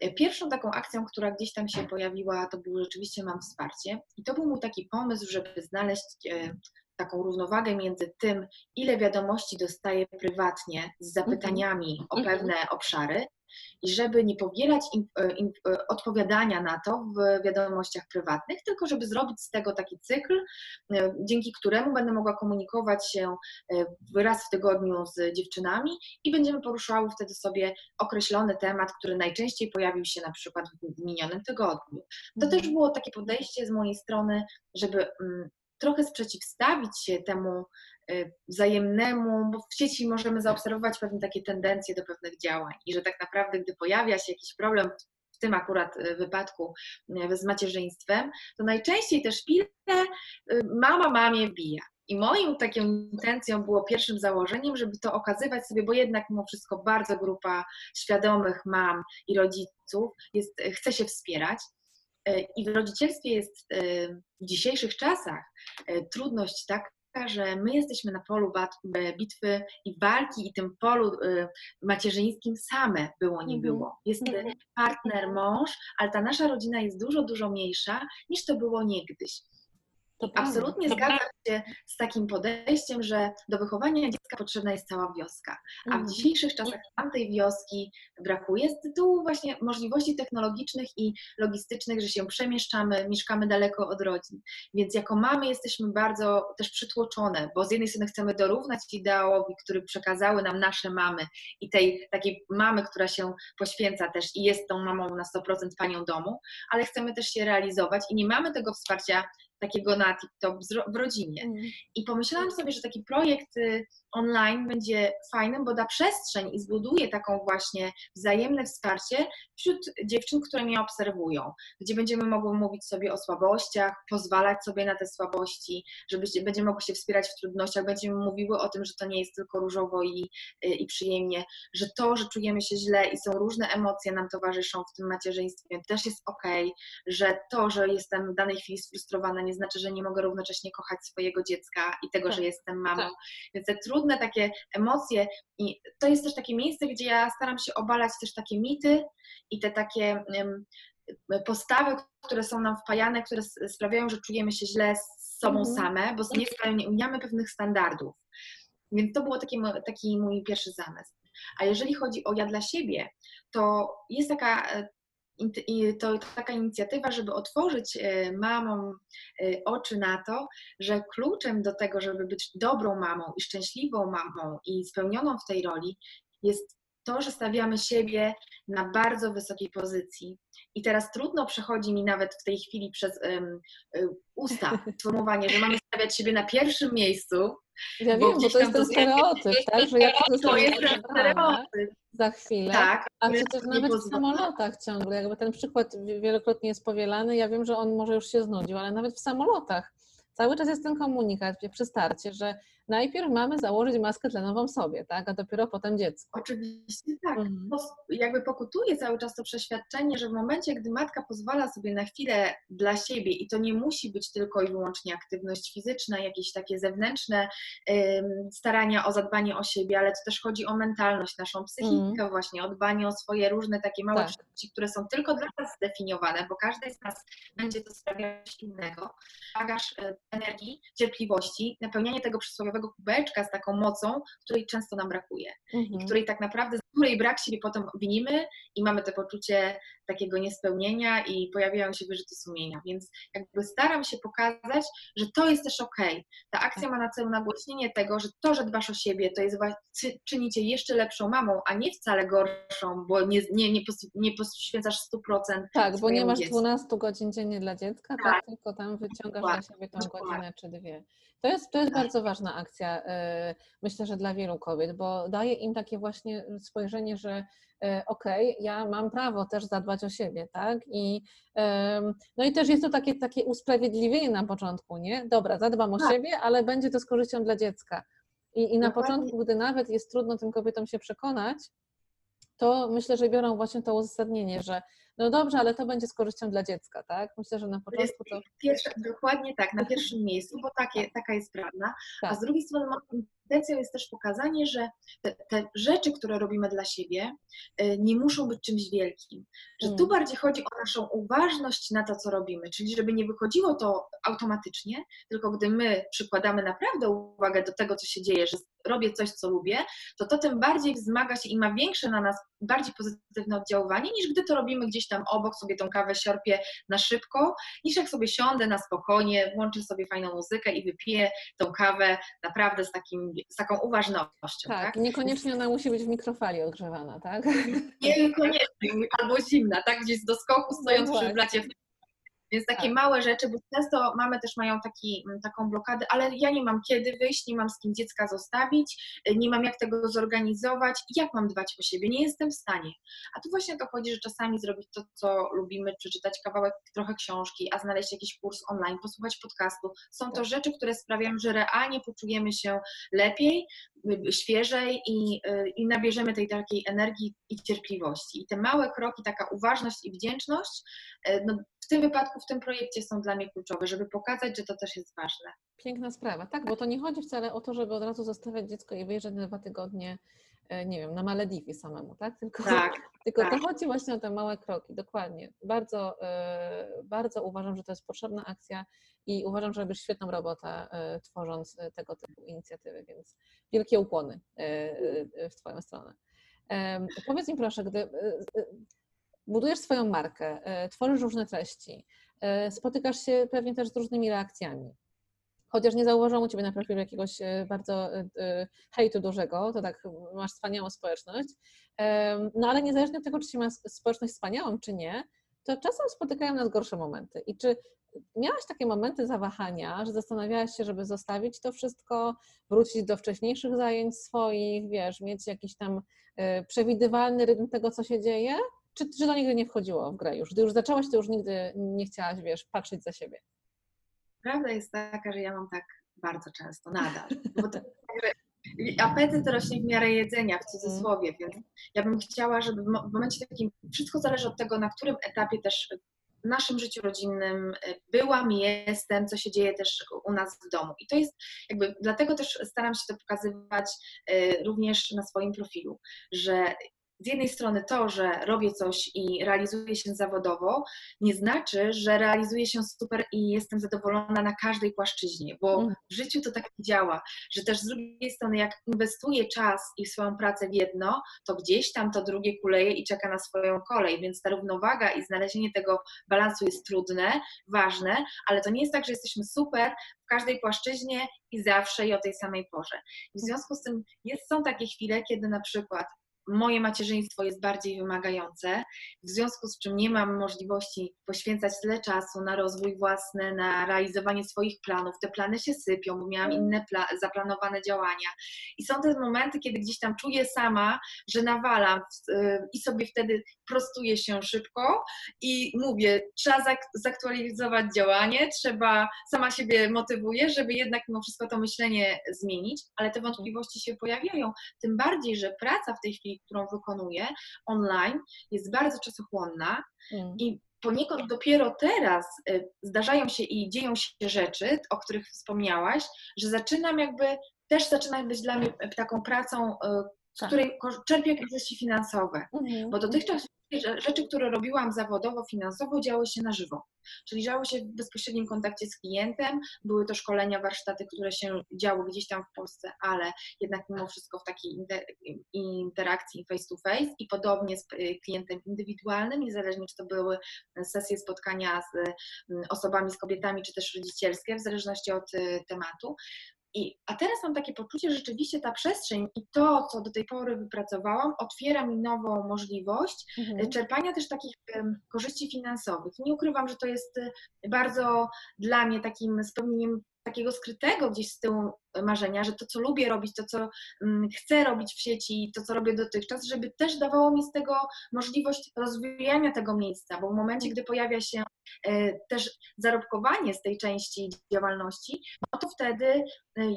E, Pierwszą taką akcją, która gdzieś tam się pojawiła, to było rzeczywiście Mam Wsparcie. I to był mój taki pomysł, żeby znaleźć e, taką równowagę między tym, ile wiadomości dostaję prywatnie z zapytaniami o Mhm. pewne obszary, i żeby nie powielać im, e, im, e, odpowiadania na to w wiadomościach prywatnych, tylko żeby zrobić z tego taki cykl, e, dzięki któremu będę mogła komunikować się raz w tygodniu z dziewczynami i będziemy poruszały wtedy sobie określony temat, który najczęściej pojawił się na przykład w minionym tygodniu. To też było takie podejście z mojej strony, żeby mm, trochę sprzeciwstawić się temu wzajemnemu, bo w sieci możemy zaobserwować pewne takie tendencje do pewnych działań i że tak naprawdę, gdy pojawia się jakiś problem, w tym akurat y, wypadku y, z macierzyństwem, to najczęściej te szpile y, mama mamie wbija. I moją taką intencją było pierwszym założeniem, żeby to okazywać sobie, bo jednak mimo wszystko bardzo grupa świadomych mam i rodziców jest, chce się wspierać. Y, I w rodzicielstwie jest y, w dzisiejszych czasach y, trudność taka, że my jesteśmy na polu b- bitwy i walki i tym polu y, macierzyńskim same było, nie Mhm. było. Jest y, Mhm. partner, mąż, ale ta nasza rodzina jest dużo, dużo mniejsza niż to było niegdyś. Absolutnie To zgadzam się z takim podejściem, że do wychowania dziecka potrzebna jest cała wioska. A w Mhm. dzisiejszych czasach nam tej wioski brakuje z tytułu właśnie możliwości technologicznych i logistycznych, że się przemieszczamy, mieszkamy daleko od rodzin. Więc jako mamy jesteśmy bardzo też przytłoczone, bo z jednej strony chcemy dorównać ideałowi, który przekazały nam nasze mamy i tej takiej mamy, która się poświęca też i jest tą mamą na 100% panią domu, ale chcemy też się realizować i nie mamy tego wsparcia takiego na TikTok w rodzinie. Mhm. I pomyślałam sobie, że taki projekt y, online będzie fajnym, bo da przestrzeń i zbuduje taką właśnie wzajemne wsparcie wśród dziewczyn, które mnie obserwują, gdzie będziemy mogły mówić sobie o słabościach, pozwalać sobie na te słabości, żeby będziemy mogły się wspierać w trudnościach, będziemy mówiły o tym, że to nie jest tylko różowo i, y, i przyjemnie, że to, że czujemy się źle i są różne emocje nam towarzyszą w tym macierzyństwie, też jest ok, że to, że jestem w danej chwili sfrustrowana, nie znaczy, że nie mogę równocześnie kochać swojego dziecka i tego, Tak, że jestem mamą. tak. Więc te trudne takie emocje i to jest też takie miejsce, gdzie ja staram się obalać też takie mity i te takie em, postawy, które są nam wpajane, które sprawiają, że czujemy się źle z sobą Mhm. same, bo nie spełniamy pewnych standardów. Więc to był taki, taki mój pierwszy zamysł. A jeżeli chodzi o ja dla siebie, to jest taka, e, to taka inicjatywa, żeby otworzyć e, mamom e, oczy na to, że kluczem do tego, żeby być dobrą mamą i szczęśliwą mamą i spełnioną w tej roli, jest to, że stawiamy siebie na bardzo wysokiej pozycji. I teraz trudno przechodzi mi nawet w tej chwili przez um, usta sformułowanie, że mamy stawiać siebie na pierwszym miejscu. Ja bo wiem, bo to jest ten stereotyp, tak? Że ja to To jest ten stereotyp. za chwilę. Tak, A przecież nawet w samolotach ciągle, jakby ten przykład wi- wielokrotnie jest powielany, ja wiem, że on może już się znudził, ale nawet w samolotach cały czas jest ten komunikat przy starcie, że najpierw mamy założyć maskę tlenową sobie, tak, a dopiero potem dziecku. Oczywiście tak. Mhm. Jakby pokutuje cały czas to przeświadczenie, że w momencie, gdy matka pozwala sobie na chwilę dla siebie i to nie musi być tylko i wyłącznie aktywność fizyczna, jakieś takie zewnętrzne ym, starania o zadbanie o siebie, ale to też chodzi o mentalność, naszą psychikę właśnie, o dbanie o swoje różne takie małe Tak. części, które są tylko dla nas zdefiniowane, bo każdy z nas będzie to sprawiać innego. Bagaż energii, cierpliwości, napełnianie tego przysłowiowego kubeczka z taką mocą, której często nam brakuje Mhm. i której tak naprawdę, z której brak siebie potem winimy i mamy to poczucie takiego niespełnienia i pojawiają się wyrzuty sumienia. Więc jakby staram się pokazać, że to jest też okej. Ta akcja ma na celu nagłośnienie tego, że to, że dbasz o siebie, to jest właśnie, czyni cię jeszcze lepszą mamą, a nie wcale gorszą, bo nie, nie, nie, pos, nie poświęcasz 100% Tak, bo nie masz dziecku. 12 godzin dziennie dla dziecka, tak, Tak. tylko tam wyciągasz dla Dokładnie. siebie tą godzinę czy dwie. To jest, to jest Tak. bardzo ważna akcja, e, myślę, że dla wielu kobiet, bo daje im takie właśnie spojrzenie, że e, okej, ja mam prawo też zadbać o siebie, tak? I, no i też jest to takie, takie usprawiedliwienie na początku, nie? Dobra, zadbam o Tak. siebie, ale będzie to z korzyścią dla dziecka. I, i na Dokładnie. początku, gdy nawet jest trudno tym kobietom się przekonać, to myślę, że biorą właśnie to uzasadnienie, że no dobrze, ale to będzie z korzyścią dla dziecka, tak? Myślę, że na początku to pierwsze, dokładnie tak, na pierwszym miejscu, bo takie, taka jest prawda. A Tak. z drugiej strony intencją jest też pokazanie, że te, te rzeczy, które robimy dla siebie, y, nie muszą być czymś wielkim. Że tu Mm. bardziej chodzi o naszą uważność na to, co robimy, czyli żeby nie wychodziło to automatycznie, tylko gdy my przykładamy naprawdę uwagę do tego, co się dzieje, że robię coś, co lubię, to to tym bardziej wzmaga się i ma większe na nas, bardziej pozytywne oddziaływanie, niż gdy to robimy gdzieś tam obok, sobie tą kawę siorpię na szybko, niż jak sobie siądę na spokojnie, włączę sobie fajną muzykę i wypiję tą kawę naprawdę z, takim, z taką uważnością. Tak, Tak? niekoniecznie ona musi być w mikrofali odgrzewana, tak? Niekoniecznie, albo zimna, tak? Gdzieś do skoku stojąc No przy właśnie. blacie. Więc takie Tak. małe rzeczy, bo często mamy też mają taki, m, taką blokadę, ale ja nie mam kiedy wyjść, nie mam z kim dziecka zostawić, y, nie mam jak tego zorganizować, jak mam dbać o siebie, nie jestem w stanie. A tu właśnie to chodzi, że czasami zrobić to, co lubimy, przeczytać kawałek trochę książki, a znaleźć jakiś kurs online, posłuchać podcastu. Są to Tak. rzeczy, które sprawiają, że realnie poczujemy się lepiej, y, świeżej i, y, i nabierzemy tej takiej energii i cierpliwości. I te małe kroki, taka uważność i wdzięczność, no, tym wypadku, w tym projekcie są dla mnie kluczowe, żeby pokazać, że to też jest ważne. Piękna sprawa, tak, bo to nie chodzi wcale o to, żeby od razu zostawiać dziecko i wyjeżdżać na dwa tygodnie, e, nie wiem, na Malediwy samemu, tak? Tylko, Tak, tylko tak. to chodzi właśnie o te małe kroki, dokładnie. Bardzo, e, bardzo uważam, że to jest potrzebna akcja i uważam, że robisz świetną robotę e, tworząc tego typu inicjatywy, więc wielkie ukłony w Twoją stronę. Powiedz mi proszę, gdy budujesz swoją markę, e, tworzysz różne treści, e, spotykasz się pewnie też z różnymi reakcjami. Chociaż nie zauważyłam u Ciebie na profilu jakiegoś e, bardzo hejtu dużego, to tak masz wspaniałą społeczność. No ale niezależnie od tego, czy się ma społeczność wspaniałą, czy nie, to czasem spotykają nas gorsze momenty. I czy miałaś takie momenty zawahania, że zastanawiałaś się, żeby zostawić to wszystko, wrócić do wcześniejszych zajęć swoich, wiesz, mieć jakiś tam przewidywalny rytm tego, co się dzieje? Czy, czy to nigdy nie wchodziło w grę już? Gdy już zaczęłaś, to już nigdy nie chciałaś, wiesz, patrzeć za siebie. Prawda jest taka, że ja mam tak bardzo często, nadal. Bo to, apetyt rośnie w miarę jedzenia, w cudzysłowie, więc ja bym chciała, żeby w mo- w momencie takim, wszystko zależy od tego, na którym etapie też w naszym życiu rodzinnym y, byłam, jestem, co się dzieje też u nas w domu. I to jest jakby, dlatego też staram się to pokazywać y, również na swoim profilu, że z jednej strony to, że robię coś i realizuję się zawodowo, nie znaczy, że realizuję się super i jestem zadowolona na każdej płaszczyźnie, bo Mhm. w życiu to tak nie działa, że też z drugiej strony, jak inwestuję czas i swoją pracę w jedno, to gdzieś tam to drugie kuleje i czeka na swoją kolej, więc ta równowaga i znalezienie tego balansu jest trudne, ważne, ale to nie jest tak, że jesteśmy super w każdej płaszczyźnie i zawsze i o tej samej porze. W związku z tym jest, są takie chwile, kiedy na przykład moje macierzyństwo jest bardziej wymagające, w związku z czym nie mam możliwości poświęcać tyle czasu na rozwój własny, na realizowanie swoich planów. Te plany się sypią, bo miałam inne pla- zaplanowane działania. I są te momenty, kiedy gdzieś tam czuję sama, że nawalam y, i sobie wtedy prostuję się szybko i mówię, trzeba zak- zaktualizować działanie, trzeba, sama siebie motywuję, żeby jednak mimo wszystko to myślenie zmienić, ale te wątpliwości się pojawiają. Tym bardziej, że praca w tej chwili, którą wykonuję online, jest bardzo czasochłonna Mm. i poniekąd dopiero teraz y, zdarzają się i dzieją się rzeczy, o których wspomniałaś, że zaczynam jakby, też zaczyna być dla mnie taką pracą, y, z Tak. której czerpię korzyści finansowe. Mhm. Bo dotychczas rzeczy, które robiłam zawodowo, finansowo, działy się na żywo. Czyli działy się w bezpośrednim kontakcie z klientem, były to szkolenia, warsztaty, które się działy gdzieś tam w Polsce, ale jednak mimo wszystko w takiej inter- interakcji face to face i podobnie z y, klientem indywidualnym, niezależnie czy to były sesje spotkania z mm, osobami, z kobietami, czy też rodzicielskie, w zależności od y, tematu. I, a teraz mam takie poczucie, że rzeczywiście ta przestrzeń i to, co do tej pory wypracowałam, otwiera mi nową możliwość Mhm. czerpania też takich korzyści finansowych. Nie ukrywam, że to jest e, bardzo dla mnie takim spełnieniem takiego skrytego gdzieś z tyłu marzenia, że to, co lubię robić, to, co mm, chcę robić w sieci, to, co robię dotychczas, żeby też dawało mi z tego możliwość rozwijania tego miejsca, bo w momencie, gdy pojawia się e, też zarobkowanie z tej części działalności, no to wtedy e,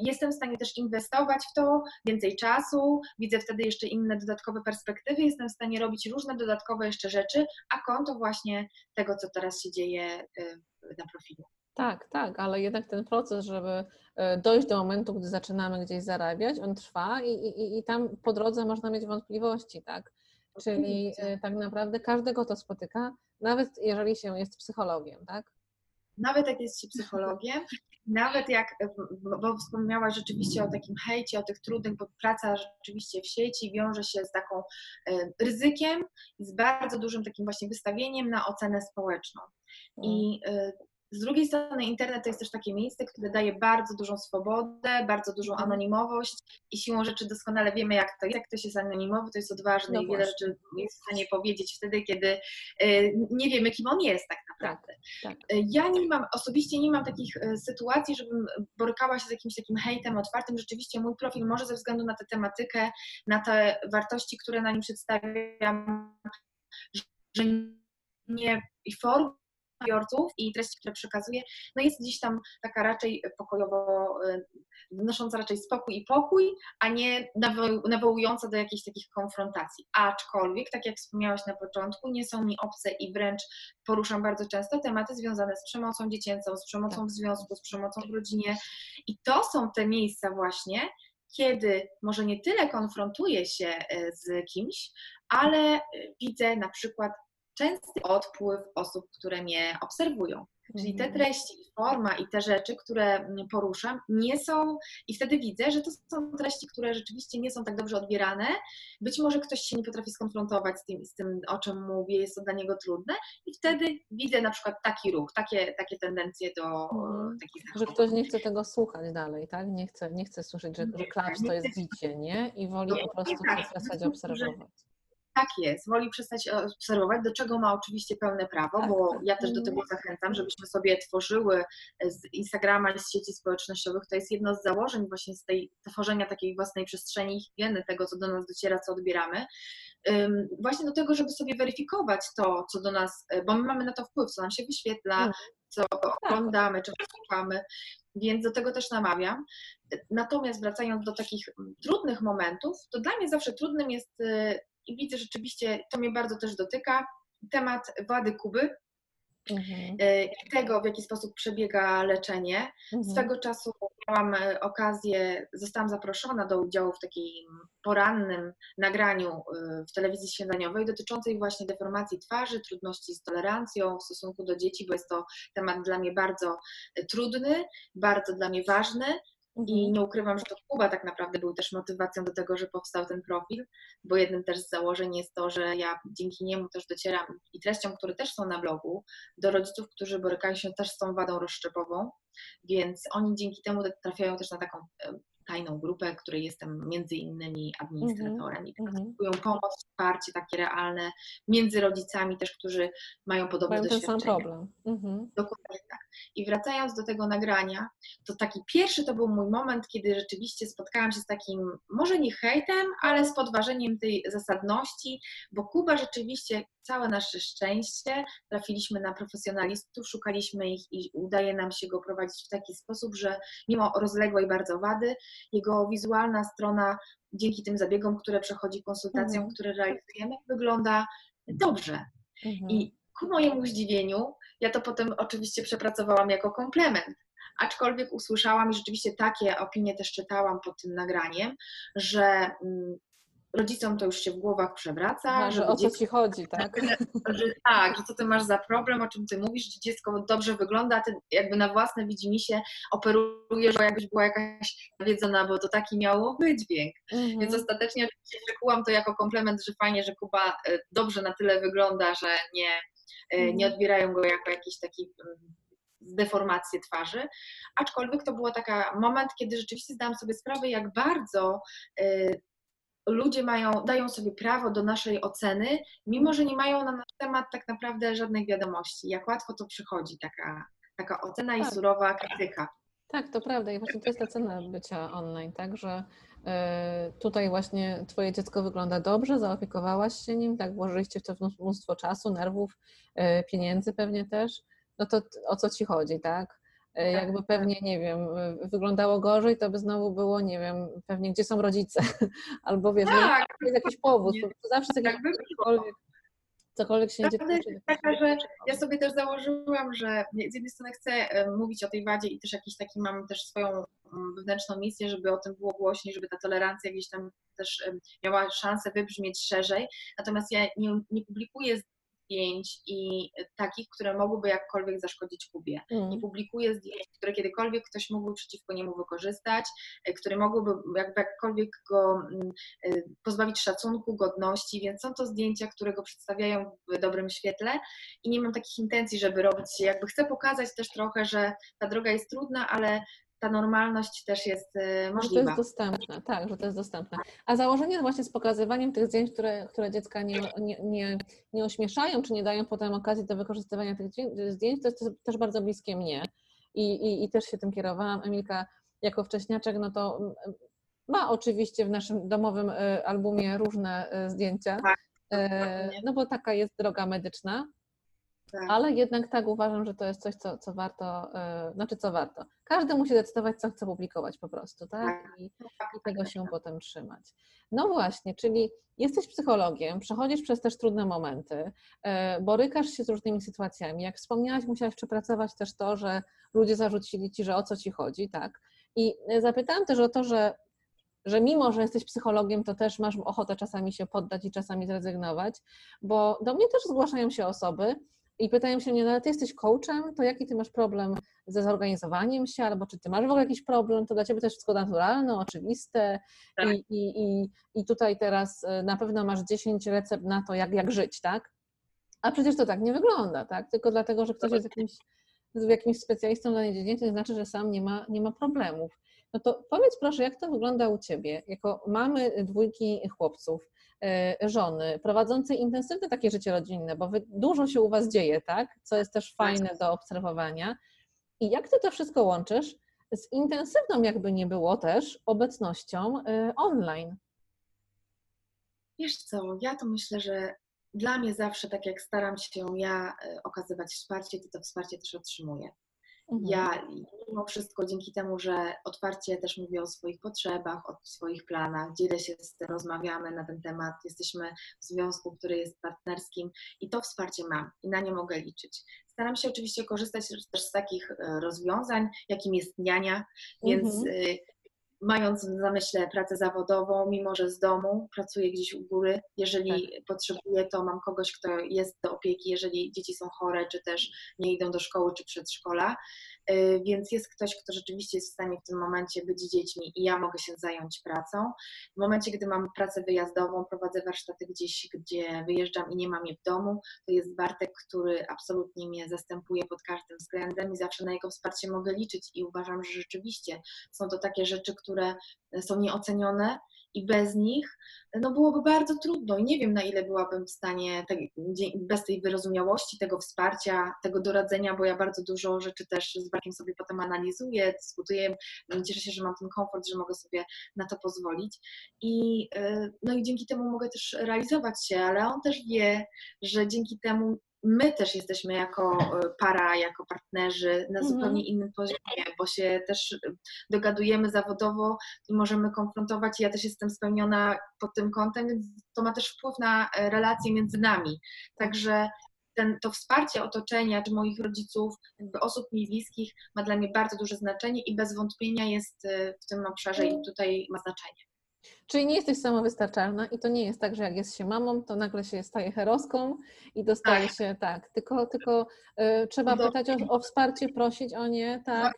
jestem w stanie też inwestować w to więcej czasu, widzę wtedy jeszcze inne dodatkowe perspektywy, jestem w stanie robić różne dodatkowe jeszcze rzeczy, a konto właśnie tego, co teraz się dzieje e, na profilu. Tak, tak, ale jednak ten proces, żeby e, dojść do momentu, gdy zaczynamy gdzieś zarabiać, on trwa i, i, i tam po drodze można mieć wątpliwości, tak? Czyli Oczywiście. e, tak naprawdę każdego to spotyka, nawet jeżeli się jest psychologiem, tak? nawet jak jest się psychologiem, nawet jak, bo- bo wspomniałaś rzeczywiście o takim hejcie, o tych trudnych, bo praca rzeczywiście w sieci wiąże się z taką e, ryzykiem, z bardzo dużym takim właśnie wystawieniem na ocenę społeczną. I e, z drugiej strony internet to jest też takie miejsce, które daje bardzo dużą swobodę, bardzo dużą Mhm. anonimowość i siłą rzeczy doskonale wiemy, jak to jest. Jak ktoś jest anonimowy, to jest odważny No i wiele rzeczy jest w stanie powiedzieć wtedy, kiedy e, nie wiemy, kim on jest tak naprawdę. tak. E, Ja nie mam, osobiście nie mam takich e, sytuacji, żebym borykała się z jakimś takim hejtem otwartym. Rzeczywiście mój profil może ze względu na tę tematykę, na te wartości, które na nim przedstawiam, że nie i form odbiorców i treści, które przekazuję, no jest gdzieś tam taka raczej pokojowo, e, wnosząca raczej spokój i pokój, a nie nawo- nawołująca do jakichś takich konfrontacji. Aczkolwiek, tak jak wspomniałaś na początku, nie są mi obce i wręcz poruszam bardzo często tematy związane z przemocą dziecięcą, z przemocą Tak. w związku, z przemocą w rodzinie. I to są te miejsca właśnie, kiedy może nie tyle konfrontuję się e, z kimś, ale e, widzę na przykład częsty odpływ osób, które mnie obserwują. Czyli te Mhm. treści, forma i te rzeczy, które poruszam, nie są, i wtedy widzę, że to są treści, które rzeczywiście nie są tak dobrze odbierane. Być może ktoś się nie potrafi skonfrontować z tym, z tym o czym mówię, jest to dla niego trudne, i wtedy widzę na przykład taki ruch, takie, takie tendencje do Mhm. takich Że ktoś nie chce tego słuchać dalej, tak? Nie chce, nie chce słyszeć, że, że Nie, klacz nie to jest bicie, nie? I woli po Dokładnie prostu tak. to przestać obserwować. Tak jest, woli przestać obserwować, do czego ma oczywiście pełne prawo, Tak, bo tak. ja też do Mhm. tego zachęcam, żebyśmy sobie tworzyły z Instagrama i z sieci społecznościowych. To jest jedno z założeń właśnie z tej tworzenia takiej własnej przestrzeni higieny, tego, co do nas dociera, co odbieramy. Właśnie do tego, żeby sobie weryfikować to, co do nas, e, bo my mamy na to wpływ, co nam się wyświetla, Mhm. co oglądamy, czego słuchamy, więc do tego też namawiam. Natomiast wracając do takich mm, trudnych momentów, to dla mnie zawsze trudnym jest i widzę rzeczywiście, to mnie bardzo też dotyka, temat wady Kuby Mhm. y, i tego, w jaki sposób przebiega leczenie. Mhm. Swego czasu miałam e, okazję, zostałam zaproszona do udziału w takim porannym nagraniu y, w telewizji śniadaniowej dotyczącej właśnie deformacji twarzy, trudności z tolerancją w stosunku do dzieci, bo jest to temat dla mnie bardzo e, trudny, bardzo dla mnie ważny. I Mhm. nie ukrywam, że to Kuba tak naprawdę był też motywacją do tego, że powstał ten profil, bo jednym też z założeń jest to, że ja dzięki niemu też docieram i treściom, które też są na blogu, do rodziców, którzy borykają się też z tą wadą rozszczepową, więc oni dzięki temu trafiają też na taką e, tajną grupę, której jestem między innymi administratorem i Mhm. poszukują pomoc, wsparcie takie realne między rodzicami też, którzy mają podobne Mają ten sam doświadczenia. problem. Mhm. Dokładnie tak. I wracając do tego nagrania, to taki pierwszy to był mój moment, kiedy rzeczywiście spotkałam się z takim, może nie hejtem, ale z podważeniem tej zasadności, bo Kuba rzeczywiście, całe nasze szczęście, trafiliśmy na profesjonalistów, szukaliśmy ich i udaje nam się go prowadzić w taki sposób, że mimo rozległej bardzo wady, jego wizualna strona dzięki tym zabiegom, które przechodzi, konsultacjom, Mhm. które realizujemy, wygląda dobrze. Mhm. I ku mojemu zdziwieniu, ja to potem oczywiście przepracowałam jako komplement. Aczkolwiek usłyszałam i rzeczywiście takie opinie też czytałam pod tym nagraniem, że mm, rodzicom to już się w głowach przewraca, Aha, że żeby o co dziecko, ci chodzi, tak? że tak, że co ty masz za problem, o czym ty mówisz, że dziecko dobrze wygląda, a ty jakby na własne widzimisię operujesz, bo jakbyś była jakaś nawiedzona, bo to taki miało wydźwięk. Mhm. Więc ostatecznie oczywiście przekułam to jako komplement, że fajnie, że Kuba e, dobrze na tyle wygląda, że nie, nie Mhm. odbierają go jako jakiś taki mm, deformacje twarzy, aczkolwiek to był taki moment, kiedy rzeczywiście zdałam sobie sprawę, jak bardzo y, ludzie mają, dają sobie prawo do naszej oceny, mimo że nie mają na nasz temat tak naprawdę żadnych wiadomości. Jak łatwo to przychodzi, taka, taka ocena i Tak. surowa krytyka. Tak, to prawda i właśnie to jest ta cena bycia online, tak, że e, tutaj właśnie Twoje dziecko wygląda dobrze, zaopiekowałaś się nim, tak, włożyliście w to mnóstwo czasu, nerwów, e, pieniędzy pewnie też, no to o co Ci chodzi, tak? E, Tak, Jakby tak. pewnie, nie wiem, e, wyglądało gorzej, to by znowu było, nie wiem, pewnie gdzie są rodzice, albo wiesz, no, Tak, jest jakiś powód, zawsze jest tak jakiś było. Cokolwiek, się dzieje. Prawda jest taka, że ja sobie też założyłam, że z jednej strony chcę e, mówić o tej wadzie i też jakiś taki mam też swoją mm, wewnętrzną misję, żeby o tym było głośniej, żeby ta tolerancja gdzieś tam też miała szansę wybrzmieć szerzej. Natomiast ja nie, nie publikuję zdjęć i takich, które mogłyby jakkolwiek zaszkodzić Kubie. Nie Mm, publikuję zdjęć, które kiedykolwiek ktoś mógłby przeciwko niemu wykorzystać, e, które mogłyby jakby jakkolwiek go mm, e, pozbawić szacunku, godności, więc są to zdjęcia, które go przedstawiają w dobrym świetle i nie mam takich intencji, żeby robić, jakby chcę pokazać też trochę, że ta droga jest trudna, ale ta normalność też jest e, Że to możliwa. jest dostępne, tak, że to jest dostępne. A założenie właśnie z pokazywaniem tych zdjęć, które, które dziecka nie, nie, nie, nie ośmieszają, czy nie dają potem okazji do wykorzystywania tych zdjęć, to jest też bardzo bliskie mnie. I, i, I też się tym kierowałam. Emilka jako wcześniaczek, no to mm, ma oczywiście w naszym domowym e, albumie różne e, zdjęcia, Tak, e, no bo taka jest droga medyczna. Tak. Ale jednak tak uważam, że to jest coś, co, co warto, e, znaczy co warto. Każdy musi decydować, co chce publikować po prostu, tak? Tak. I, Tak, i tego się potem trzymać. No właśnie, czyli jesteś psychologiem, przechodzisz przez też trudne momenty, e, borykasz się z różnymi sytuacjami. Jak wspomniałaś, musiałaś przepracować też to, że ludzie zarzucili ci, że o co ci chodzi, tak? I e, zapytałam też o to, że że mimo, że jesteś psychologiem, to też masz ochotę czasami się poddać i czasami zrezygnować, bo do mnie też zgłaszają się osoby i pytają się mnie, no ale ty jesteś coachem, to jaki ty masz problem ze zorganizowaniem się, albo czy ty masz w ogóle jakiś problem, to dla ciebie to jest wszystko naturalne, oczywiste Tak. i, i, i, i tutaj teraz y, na pewno masz 10 recept na to, jak, jak żyć, tak? A przecież to tak nie wygląda, tak? Tylko dlatego, że ktoś jest jakimś, jakimś specjalistą w danej dziedzinie, to nie znaczy, że sam nie ma, nie ma problemów. No to powiedz proszę, jak to wygląda u Ciebie, jako mamy dwójki chłopców, żony, prowadzącej intensywne takie życie rodzinne, bo dużo się u Was dzieje, tak? Co jest też fajne do obserwowania. I jak Ty to wszystko łączysz z intensywną, jakby nie było też, obecnością e, online? Wiesz co, ja to myślę, że dla mnie zawsze, tak jak staram się ja e, okazywać wsparcie, to to wsparcie też otrzymuję. Mhm. Ja mimo wszystko dzięki temu, że otwarcie też mówię o swoich potrzebach, o swoich planach, dzielę się z tym, rozmawiamy na ten temat, jesteśmy w związku, który jest partnerskim i to wsparcie mam i na nie mogę liczyć. Staram się oczywiście korzystać też z takich e, rozwiązań, jakim jest niania, więc Mhm. Mając w zamyśle pracę zawodową, mimo że z domu pracuję gdzieś u góry, jeżeli potrzebuję, to mam kogoś, kto jest do opieki, jeżeli dzieci są chore, czy też nie idą do szkoły czy przedszkola. Y, Więc jest ktoś, kto rzeczywiście jest w stanie w tym momencie być dziećmi i ja mogę się zająć pracą. W momencie, gdy mam pracę wyjazdową, prowadzę warsztaty gdzieś, gdzie wyjeżdżam i nie mam je w domu, to jest Bartek, który absolutnie mnie zastępuje pod każdym względem i zawsze na jego wsparcie mogę liczyć i uważam, że rzeczywiście są to takie rzeczy, które są nieocenione i bez nich no byłoby bardzo trudno i nie wiem na ile byłabym w stanie te, bez tej wyrozumiałości, tego wsparcia, tego doradzenia, bo ja bardzo dużo rzeczy też z Barkiem sobie potem analizuję, dyskutuję, cieszę się, że mam ten komfort, że mogę sobie na to pozwolić i y, no i dzięki temu mogę też realizować się, ale on też wie, że dzięki temu my też jesteśmy jako y, para, jako partnerzy na Mhm. zupełnie innym poziomie, bo się też dogadujemy zawodowo i możemy konfrontować. Ja też jestem spełniona pod tym kątem, więc to ma też wpływ na e, relacje między nami. Także ten, to wsparcie otoczenia, czy moich rodziców, jakby osób mi bliskich ma dla mnie bardzo duże znaczenie i bez wątpienia jest e, w tym obszarze i tutaj ma znaczenie. Czyli nie jesteś samowystarczalna i to nie jest tak, że jak jest się mamą, to nagle się staje heroską i dostaje Tak. się tak. Tylko, tylko y, trzeba Do- pytać o, o wsparcie, prosić o nie, tak.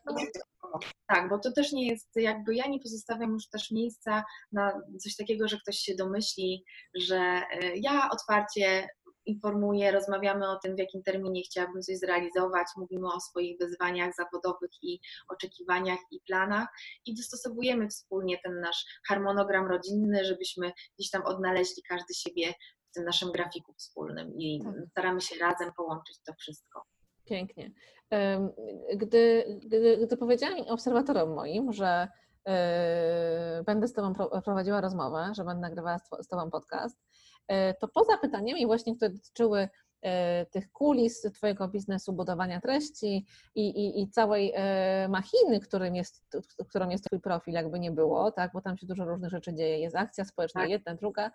Tak, bo to też nie jest jakby ja nie pozostawiam już też miejsca na coś takiego, że ktoś się domyśli, że e, ja otwarcie informuję, rozmawiamy o tym, w jakim terminie chciałabym coś zrealizować, mówimy o swoich wyzwaniach zawodowych i oczekiwaniach i planach i dostosowujemy wspólnie ten nasz harmonogram rodzinny, żebyśmy gdzieś tam odnaleźli każdy siebie w tym naszym grafiku wspólnym i Tak. staramy się razem połączyć to wszystko. Pięknie. Gdy, gdy, gdy powiedziałam obserwatorom moim, że e, będę z Tobą pro- prowadziła rozmowę, że będę nagrywała z Tobą podcast, to poza pytaniami właśnie, które dotyczyły e, tych kulis Twojego biznesu, budowania treści i, i, i całej e, machiny, którym jest, którą jest Twój profil, jakby nie było, tak, bo tam się dużo różnych rzeczy dzieje, jest akcja społeczna, Tak. jedna, druga,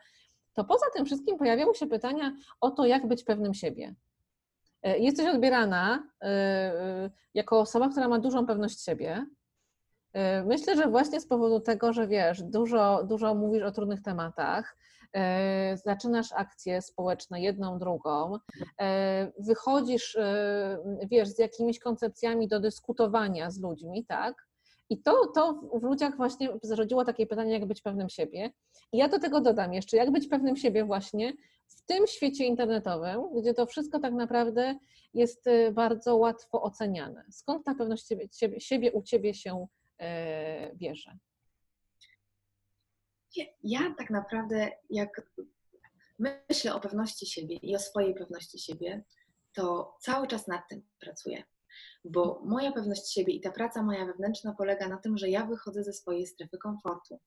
to poza tym wszystkim pojawiały się pytania o to, jak być pewnym siebie. E, Jesteś odbierana e, e, jako osoba, która ma dużą pewność siebie. E, Myślę, że właśnie z powodu tego, że wiesz, dużo, dużo mówisz o trudnych tematach, e, zaczynasz akcje społeczne jedną, drugą, e, wychodzisz, e, wiesz, z jakimiś koncepcjami do dyskutowania z ludźmi, tak? I to, to w ludziach właśnie zrodziło takie pytanie, jak być pewnym siebie. I ja do tego dodam jeszcze, jak być pewnym siebie właśnie w tym świecie internetowym, gdzie to wszystko tak naprawdę jest e, bardzo łatwo oceniane. Skąd ta pewność siebie, siebie, u ciebie się e, bierze? Ja, tak naprawdę, jak myślę o pewności siebie i o swojej pewności siebie, to cały czas nad tym pracuję. Bo moja pewność siebie i ta praca moja wewnętrzna polega na tym, że ja wychodzę ze swojej strefy komfortu.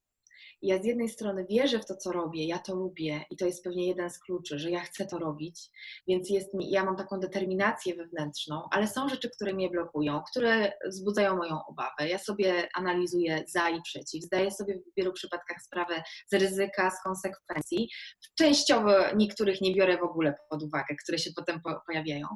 Ja z jednej strony wierzę w to, co robię, ja to lubię i to jest pewnie jeden z kluczy, że ja chcę to robić, więc jest mi, ja mam taką determinację wewnętrzną, ale są rzeczy, które mnie blokują, które wzbudzają moją obawę. Ja sobie analizuję za i przeciw, zdaję sobie w wielu przypadkach sprawę z ryzyka, z konsekwencji. Częściowo niektórych nie biorę w ogóle pod uwagę, które się potem po, pojawiają,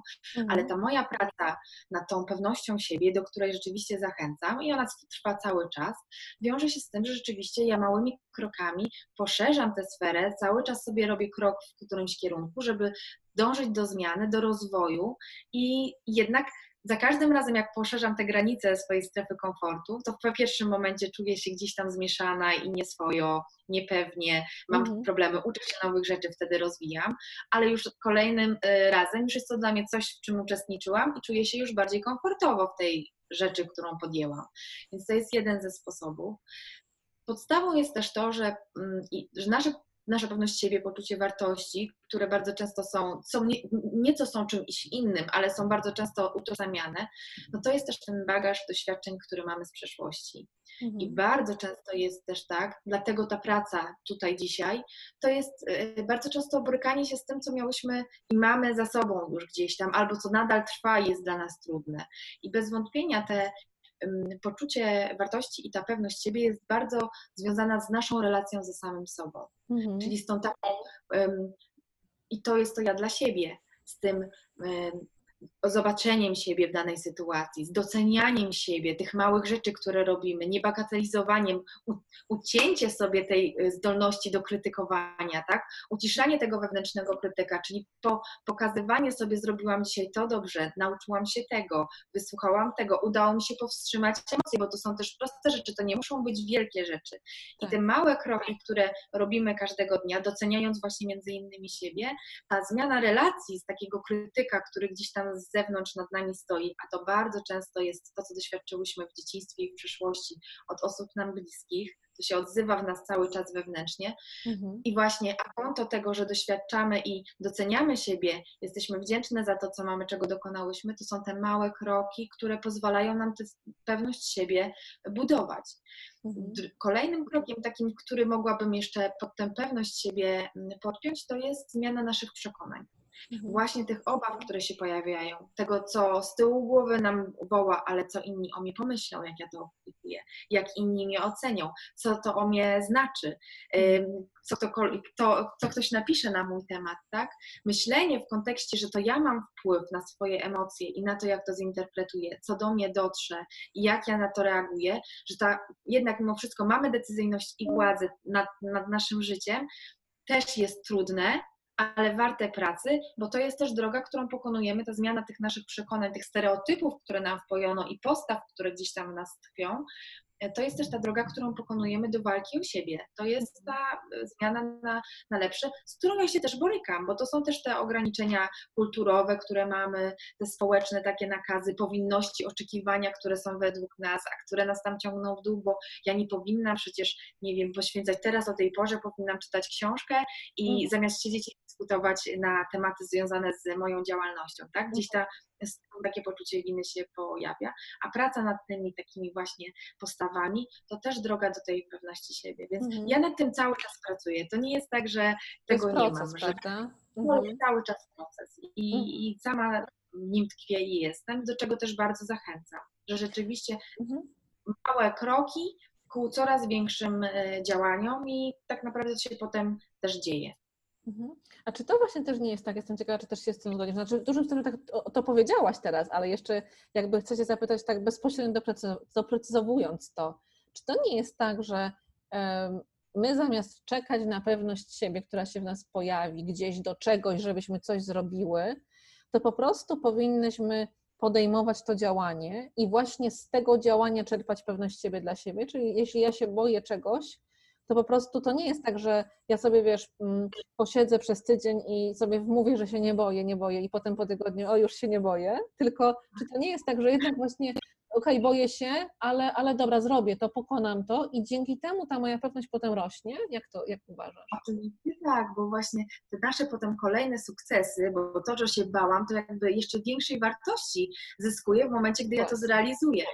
ale ta moja praca nad tą pewnością siebie, do której rzeczywiście zachęcam i ona trwa cały czas, wiąże się z tym, że rzeczywiście ja małymi krokami poszerzam tę sferę, cały czas sobie robię krok w którymś kierunku, żeby dążyć do zmiany, do rozwoju i jednak za każdym razem, jak poszerzam te granice swojej strefy komfortu, to w pierwszym momencie czuję się gdzieś tam zmieszana i nieswojo, niepewnie, mam Mhm. problemy, uczę się nowych rzeczy, wtedy rozwijam, ale już kolejnym y, razem już jest to dla mnie coś, w czym uczestniczyłam i czuję się już bardziej komfortowo w tej rzeczy, którą podjęłam. Więc to jest jeden ze sposobów. Podstawą jest też to, że, mm, że nasze, nasza pewność siebie, poczucie wartości, które bardzo często są, są nie, nieco są czymś innym, ale są bardzo często utożsamiane, no to jest też ten bagaż doświadczeń, który mamy z przeszłości. I Mhm. bardzo często jest też tak, dlatego ta praca tutaj dzisiaj, to jest y, bardzo często borykanie się z tym, co miałyśmy i mamy za sobą już gdzieś tam, albo co nadal trwa i jest dla nas trudne. I bez wątpienia te poczucie wartości i ta pewność siebie jest bardzo związana z naszą relacją ze samym sobą. Mhm. Czyli z tą taką, i to jest to ja dla siebie, z tym ym, zobaczeniem siebie w danej sytuacji, z docenianiem siebie, tych małych rzeczy, które robimy, niebagatelizowaniem, ucięcie sobie tej y, zdolności do krytykowania, tak? Uciszanie tego wewnętrznego krytyka, czyli po, pokazywanie sobie, zrobiłam dzisiaj to dobrze, nauczyłam się tego, wysłuchałam tego, udało mi się powstrzymać emocje, bo to są też proste rzeczy, to nie muszą być wielkie rzeczy. I Tak. te małe kroki, które robimy każdego dnia, doceniając właśnie między innymi siebie, ta zmiana relacji z takiego krytyka, który gdzieś tam z zewnątrz nad nami stoi, a to bardzo często jest to, co doświadczyłyśmy w dzieciństwie i w przyszłości od osób nam bliskich, to się odzywa w nas cały czas wewnętrznie, Mhm. i właśnie a konto tego, że doświadczamy i doceniamy siebie, jesteśmy wdzięczne za to, co mamy, czego dokonałyśmy, to są te małe kroki, które pozwalają nam tę pewność siebie budować. Mhm. Kolejnym krokiem, takim, który mogłabym jeszcze pod tę pewność siebie mm, podpiąć, to jest zmiana naszych przekonań. Mhm. Właśnie tych obaw, które się pojawiają, tego, co z tyłu głowy nam woła, ale co inni o mnie pomyślą, jak ja to opublikuję, jak inni mnie ocenią, co to o mnie znaczy, ym, co, to, to, co ktoś napisze na mój temat, tak? Myślenie w kontekście, że to ja mam wpływ na swoje emocje i na to, jak to zinterpretuję, co do mnie dotrze i jak ja na to reaguję, że ta, jednak mimo wszystko mamy decyzyjność i władzę nad, nad naszym życiem, też jest trudne, ale warte pracy, bo to jest też droga, którą pokonujemy, ta zmiana tych naszych przekonań, tych stereotypów, które nam wpojono i postaw, które gdzieś tam w nas tkwią, to jest też ta droga, którą pokonujemy do walki o siebie. To jest ta zmiana na, na lepsze, z którą ja się też borykam, bo to są też te ograniczenia kulturowe, które mamy, te społeczne takie nakazy, powinności, oczekiwania, które są według nas, a które nas tam ciągną w dół, bo ja nie powinnam przecież, nie wiem, poświęcać teraz o tej porze, powinnam czytać książkę i Mhm. zamiast siedzieć i dyskutować na tematy związane z moją działalnością, tak? Gdzieś ta, takie poczucie winy się pojawia, a praca nad tymi takimi właśnie postawami to też droga do tej pewności siebie, więc Mhm. ja nad tym cały czas pracuję. To nie jest tak, że To tego nie proces, mam, że prawda? to Mhm. jest cały czas proces i, Mhm. i sama w nim tkwię i jestem, do czego też bardzo zachęcam, że rzeczywiście Mhm. małe kroki ku coraz większym e, działaniom i tak naprawdę to się potem też dzieje. Mhm. A czy to właśnie też nie jest tak, jestem ciekawa, czy też się z tym zgodzisz, znaczy w dużym stopniu tak to, to powiedziałaś teraz, ale jeszcze jakby chcę Cię zapytać tak bezpośrednio doprecy- doprecyzowując to, czy to nie jest tak, że my zamiast czekać na pewność siebie, która się w nas pojawi gdzieś do czegoś, żebyśmy coś zrobiły, to po prostu powinnyśmy podejmować to działanie i właśnie z tego działania czerpać pewność siebie dla siebie, czyli jeśli ja się boję czegoś, to po prostu to nie jest tak, że ja sobie, wiesz, mm, posiedzę przez tydzień i sobie wmówię, że się nie boję, nie boję i potem po tygodniu, o już się nie boję, tylko czy to nie jest tak, że jednak właśnie, okej, boję się, ale, ale dobra, zrobię to, pokonam to i dzięki temu ta moja pewność potem rośnie? Jak to, jak uważasz? Oczywiście tak, bo właśnie te nasze potem kolejne sukcesy, bo to, że się bałam, to jakby jeszcze większej wartości zyskuje w momencie, gdy ja to zrealizuję.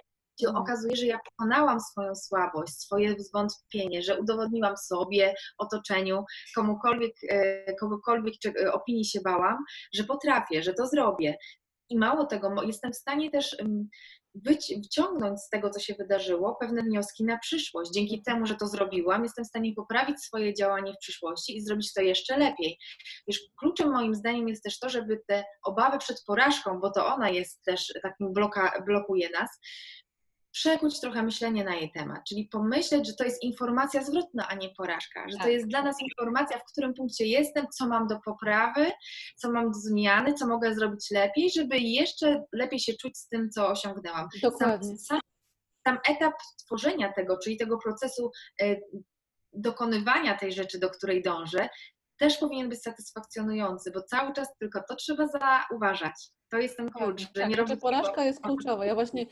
Się Mhm. okazuje, że ja pokonałam swoją słabość, swoje zwątpienie, że udowodniłam sobie, otoczeniu, komukolwiek, e, kogokolwiek czy e, opinii się bałam, że potrafię, że to zrobię. I mało tego, jestem w stanie też wyci- wyciągnąć z tego, co się wydarzyło, pewne wnioski na przyszłość. Dzięki temu, że to zrobiłam, jestem w stanie poprawić swoje działanie w przyszłości i zrobić to jeszcze lepiej. Wiesz, kluczem moim zdaniem jest też to, żeby te obawy przed porażką, bo to ona jest też takim bloka, blokuje nas, przekuć trochę myślenie na jej temat, czyli pomyśleć, że to jest informacja zwrotna, a nie porażka, że to Tak. jest dla nas informacja, w którym punkcie jestem, co mam do poprawy, co mam do zmiany, co mogę zrobić lepiej, żeby jeszcze lepiej się czuć z tym, co osiągnęłam. Dokładnie. Sam, sam, etap tworzenia tego, czyli tego procesu e, dokonywania tej rzeczy, do której dążę, też powinien być satysfakcjonujący, bo cały czas tylko to trzeba zauważać. To jest ten klucz, że tak, nie znaczy robić porażka jest kluczowa. Ja właśnie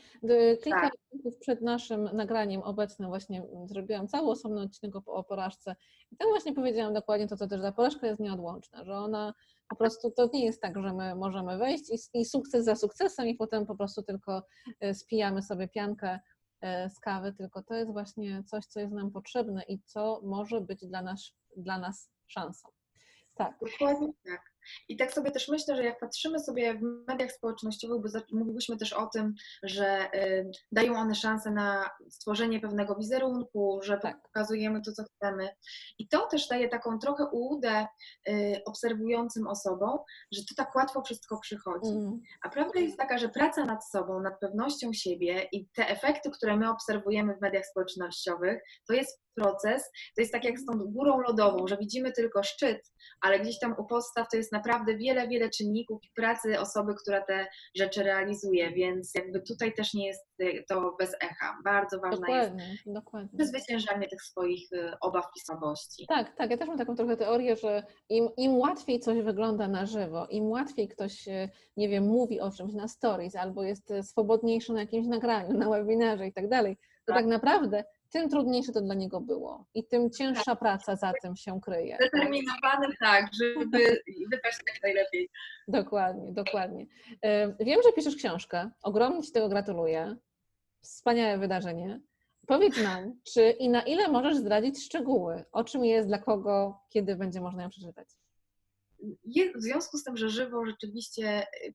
kilka Tak. przed naszym nagraniem obecnym właśnie zrobiłam cały osobny odcinek o, o porażce i tam właśnie powiedziałam dokładnie to, co też, że porażka jest nieodłączna, że ona po prostu, to nie jest tak, że my możemy wejść i, i sukces za sukcesem i potem po prostu tylko y, spijamy sobie piankę y, z kawy, tylko to jest właśnie coś, co jest nam potrzebne i co może być dla nas, dla nas szansą. Tak. Dokładnie tak. I tak sobie też myślę, że jak patrzymy sobie w mediach społecznościowych, bo mówiłyśmy też o tym, że dają one szansę na stworzenie pewnego wizerunku, że Tak. pokazujemy to, co chcemy. I to też daje taką trochę ułudę y, obserwującym osobom, że to tak łatwo wszystko przychodzi. Mm. A prawda jest taka, że praca nad sobą, nad pewnością siebie i te efekty, które my obserwujemy w mediach społecznościowych, to jest proces, to jest tak jak z tą górą lodową, że widzimy tylko szczyt, ale gdzieś tam u podstaw to jest naprawdę wiele, wiele czynników i pracy osoby, która te rzeczy realizuje, więc jakby tutaj też nie jest y, to bez echa. Bardzo ważne jest Dokładnie, przezwyciężanie tych swoich y, obaw i słabości. Tak, tak. Ja też mam taką trochę teorię, że im, im łatwiej coś wygląda na żywo, im łatwiej ktoś, e, nie wiem, mówi o czymś na stories albo jest e, swobodniejszy na jakimś nagraniu, na webinarze i tak dalej, to Tak. tak naprawdę tym trudniejsze to dla niego było i tym cięższa praca za tym się kryje. Determinowany tak, żeby wypaść jak najlepiej. Dokładnie, dokładnie. Wiem, że piszesz książkę. Ogromnie Ci tego gratuluję. Wspaniałe wydarzenie. Powiedz nam, czy i na ile możesz zdradzić szczegóły? O czym jest, dla kogo, kiedy będzie można ją przeczytać? w związku z tym, że żywo rzeczywiście y,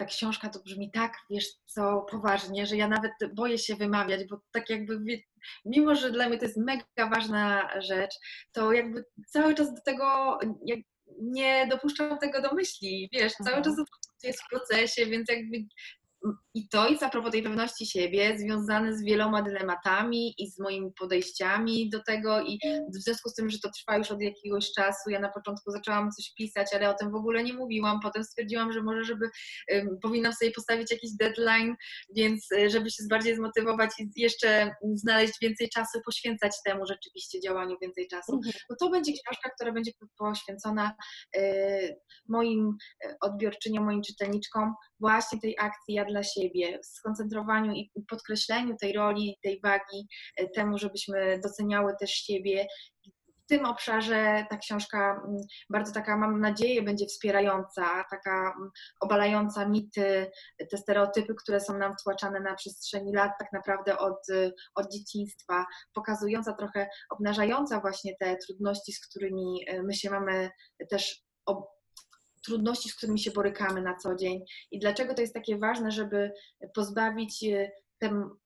ta książka to brzmi tak, wiesz co, poważnie, że ja nawet boję się wymawiać, bo tak jakby, mimo że dla mnie to jest mega ważna rzecz, to jakby cały czas do tego nie dopuszczam tego do myśli, wiesz, cały Mhm. czas jest w procesie, więc jakby i to jest a propos tej pewności siebie, związane z wieloma dylematami i z moimi podejściami do tego. I w związku z tym, że to trwa już od jakiegoś czasu, ja na początku zaczęłam coś pisać, ale o tym w ogóle nie mówiłam, potem stwierdziłam, że może, żeby um, powinnam sobie postawić jakiś deadline, więc e, żeby się bardziej zmotywować i jeszcze znaleźć więcej czasu, poświęcać temu rzeczywiście działaniu więcej czasu, mhm. no to będzie książka, która będzie poświęcona y, moim e, odbiorczyniom, moim czytelniczkom właśnie tej akcji ja dla siebie, skoncentrowaniu i podkreśleniu tej roli, tej wagi, e, temu, żebyśmy doceniały też siebie. W tym obszarze ta książka mm, bardzo taka, mam nadzieję, będzie wspierająca, taka mm, obalająca mity, te stereotypy, które są nam wtłaczane na przestrzeni lat, tak naprawdę od, od dzieciństwa, pokazująca trochę, obnażająca właśnie te trudności, z którymi e, my się mamy też trudności, z którymi się borykamy na co dzień i dlaczego to jest takie ważne, żeby pozbawić e,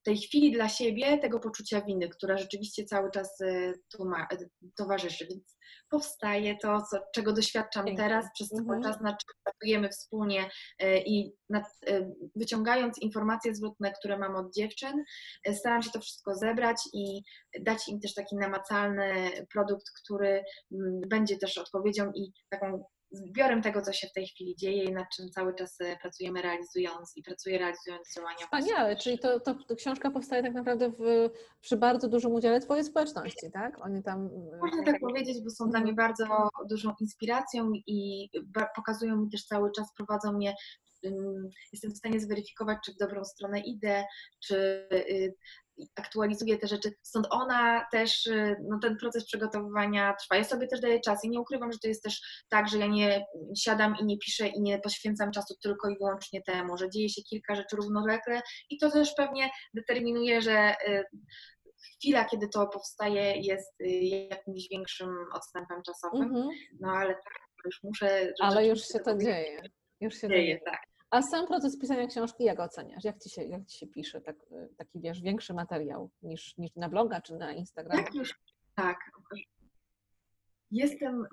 tej chwili dla siebie tego poczucia winy, która rzeczywiście cały czas e, ma, e, towarzyszy. Więc powstaje to, co, czego doświadczam Pięknie. teraz, przez cały mhm. czas, nad czym pracujemy wspólnie i nad, wyciągając informacje zwrotne, które mam od dziewczyn, staram się to wszystko zebrać i dać im też taki namacalny produkt, który mm, będzie też odpowiedzią i taką zbiorem tego, co się w tej chwili dzieje i nad czym cały czas e, pracujemy realizując i pracuję realizując działania. Wspaniale, czyli to, to, to, książka powstaje tak naprawdę w, przy bardzo dużym udziale Twojej społeczności, tak? Oni tam... E, Można tak powiedzieć, bo są dla mnie mhm. bardzo dużą inspiracją i pokazują mi też cały czas, prowadzą mnie jestem w stanie zweryfikować, czy w dobrą stronę idę, czy y, aktualizuje te rzeczy. Stąd ona też, y, no ten proces przygotowywania trwa. Ja sobie też daję czas i nie ukrywam, że to jest też tak, że ja nie siadam i nie piszę i nie poświęcam czasu tylko i wyłącznie temu, że dzieje się kilka rzeczy równolegle i to też pewnie determinuje, że y, chwila, kiedy to powstaje, jest y, jakimś większym odstępem czasowym. Mm -hmm. No ale tak, już muszę. Ale już się to dzieje. Już się dzieje, dzieje. tak. A sam proces pisania książki jak oceniasz? Jak ci się, jak ci się pisze tak, taki, wiesz, większy materiał niż, niż na bloga czy na Instagramie? Tak, już, tak. Jestem,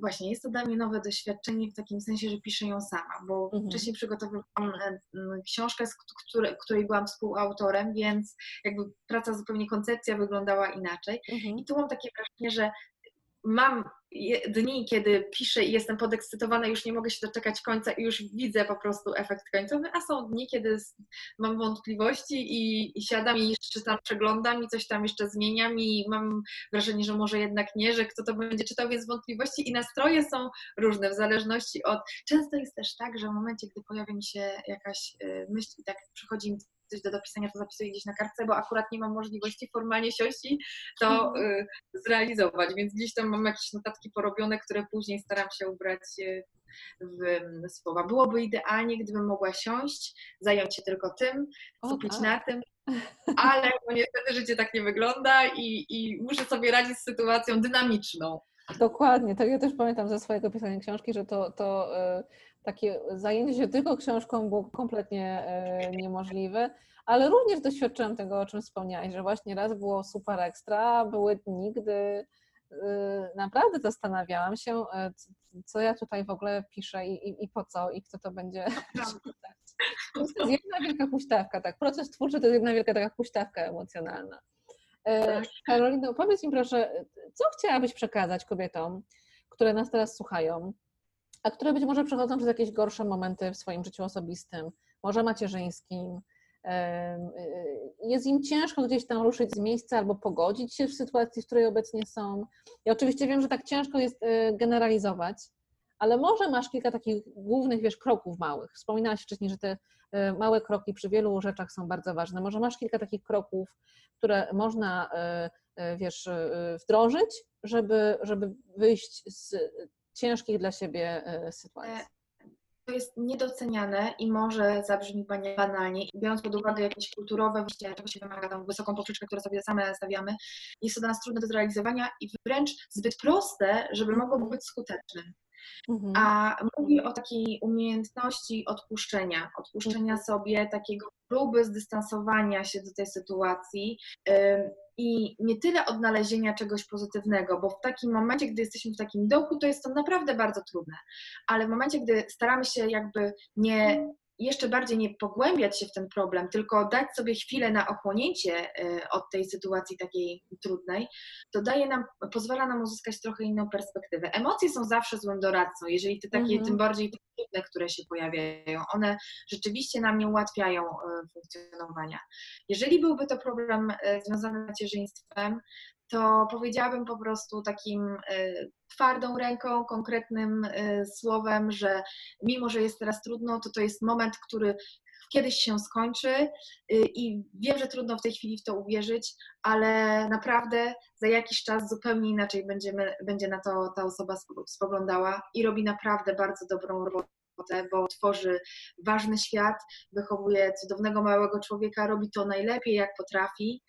właśnie, jest to dla mnie nowe doświadczenie w takim sensie, że piszę ją sama, bo mhm. wcześniej przygotowywałam e, książkę, z której, której byłam współautorem, więc jakby praca zupełnie, koncepcja wyglądała inaczej. Mhm. I tu mam takie wrażenie, że mam dni, kiedy piszę i jestem podekscytowana, już nie mogę się doczekać końca i już widzę po prostu efekt końcowy, a są dni, kiedy mam wątpliwości i, i siadam i jeszcze tam przeglądam i coś tam jeszcze zmieniam i mam wrażenie, że może jednak nie, że kto to będzie czytał, więc wątpliwości i nastroje są różne w zależności od... Często jest też tak, że w momencie, gdy pojawia mi się jakaś y, myśl i tak przychodzi mi coś do dopisania, to zapisuję gdzieś na kartce, bo akurat nie mam możliwości formalnie siąść i to mhm. y, zrealizować, więc gdzieś tam mam jakieś notatki porobione, które później staram się ubrać y, w słowa. Byłoby idealnie, gdybym mogła siąść, zająć się tylko tym, skupić okay. na tym, ale no niestety życie tak nie wygląda i, i muszę sobie radzić z sytuacją dynamiczną. Dokładnie, to ja też pamiętam ze swojego pisania książki, że to, to y, takie zajęcie się tylko książką było kompletnie e, niemożliwe, ale również doświadczyłam tego, o czym wspomniałaś, że właśnie raz było super ekstra, były dni, gdy e, naprawdę zastanawiałam się, e, co ja tutaj w ogóle piszę i, i, i po co i kto to będzie czytać. To jest jedna wielka huśtawka, tak. Proces twórczy to jest jedna wielka taka huśtawka emocjonalna. Tak. Karolino, powiedz mi proszę, co chciałabyś przekazać kobietom, które nas teraz słuchają, a które być może przechodzą przez jakieś gorsze momenty w swoim życiu osobistym, może macierzyńskim. Jest im ciężko gdzieś tam ruszyć z miejsca albo pogodzić się w sytuacji, w której obecnie są. Ja oczywiście wiem, że tak ciężko jest y, generalizować, ale może masz kilka takich głównych, wiesz, kroków małych. Wspominałaś wcześniej, że te y, małe kroki przy wielu rzeczach są bardzo ważne. Może masz kilka takich kroków, które można, y, wiesz, wdrożyć, żeby, żeby wyjść z ciężkich dla siebie e, sytuacji? E, to jest niedoceniane i może zabrzmi banalnie, biorąc pod uwagę jakieś kulturowe wyjście, czego się wymaga, tą wysoką poprzeczkę, którą sobie same stawiamy, jest to dla nas trudne do zrealizowania i wręcz zbyt proste, żeby mogło być skuteczne. Mhm. A mówi o takiej umiejętności odpuszczenia, odpuszczenia sobie takiego próby zdystansowania się do tej sytuacji i nie tyle odnalezienia czegoś pozytywnego, bo w takim momencie, gdy jesteśmy w takim dołku, to jest to naprawdę bardzo trudne, ale w momencie, gdy staramy się jakby nie jeszcze bardziej nie pogłębiać się w ten problem, tylko dać sobie chwilę na ochłonięcie e, od tej sytuacji takiej trudnej, to daje nam, pozwala nam uzyskać trochę inną perspektywę. Emocje są zawsze złym doradcą, jeżeli te takie, Mhm. tym bardziej trudne, które się pojawiają, one rzeczywiście nam nie ułatwiają e, funkcjonowania. Jeżeli byłby to problem e, związany z macierzyństwem, to powiedziałabym po prostu takim e, twardą ręką, konkretnym e, słowem, że mimo, że jest teraz trudno, to to jest moment, który kiedyś się skończy y, i wiem, że trudno w tej chwili w to uwierzyć, ale naprawdę za jakiś czas zupełnie inaczej będziemy, będzie na to ta osoba spo- spoglądała i robi naprawdę bardzo dobrą robotę, bo tworzy ważny świat, wychowuje cudownego małego człowieka, robi to najlepiej jak potrafi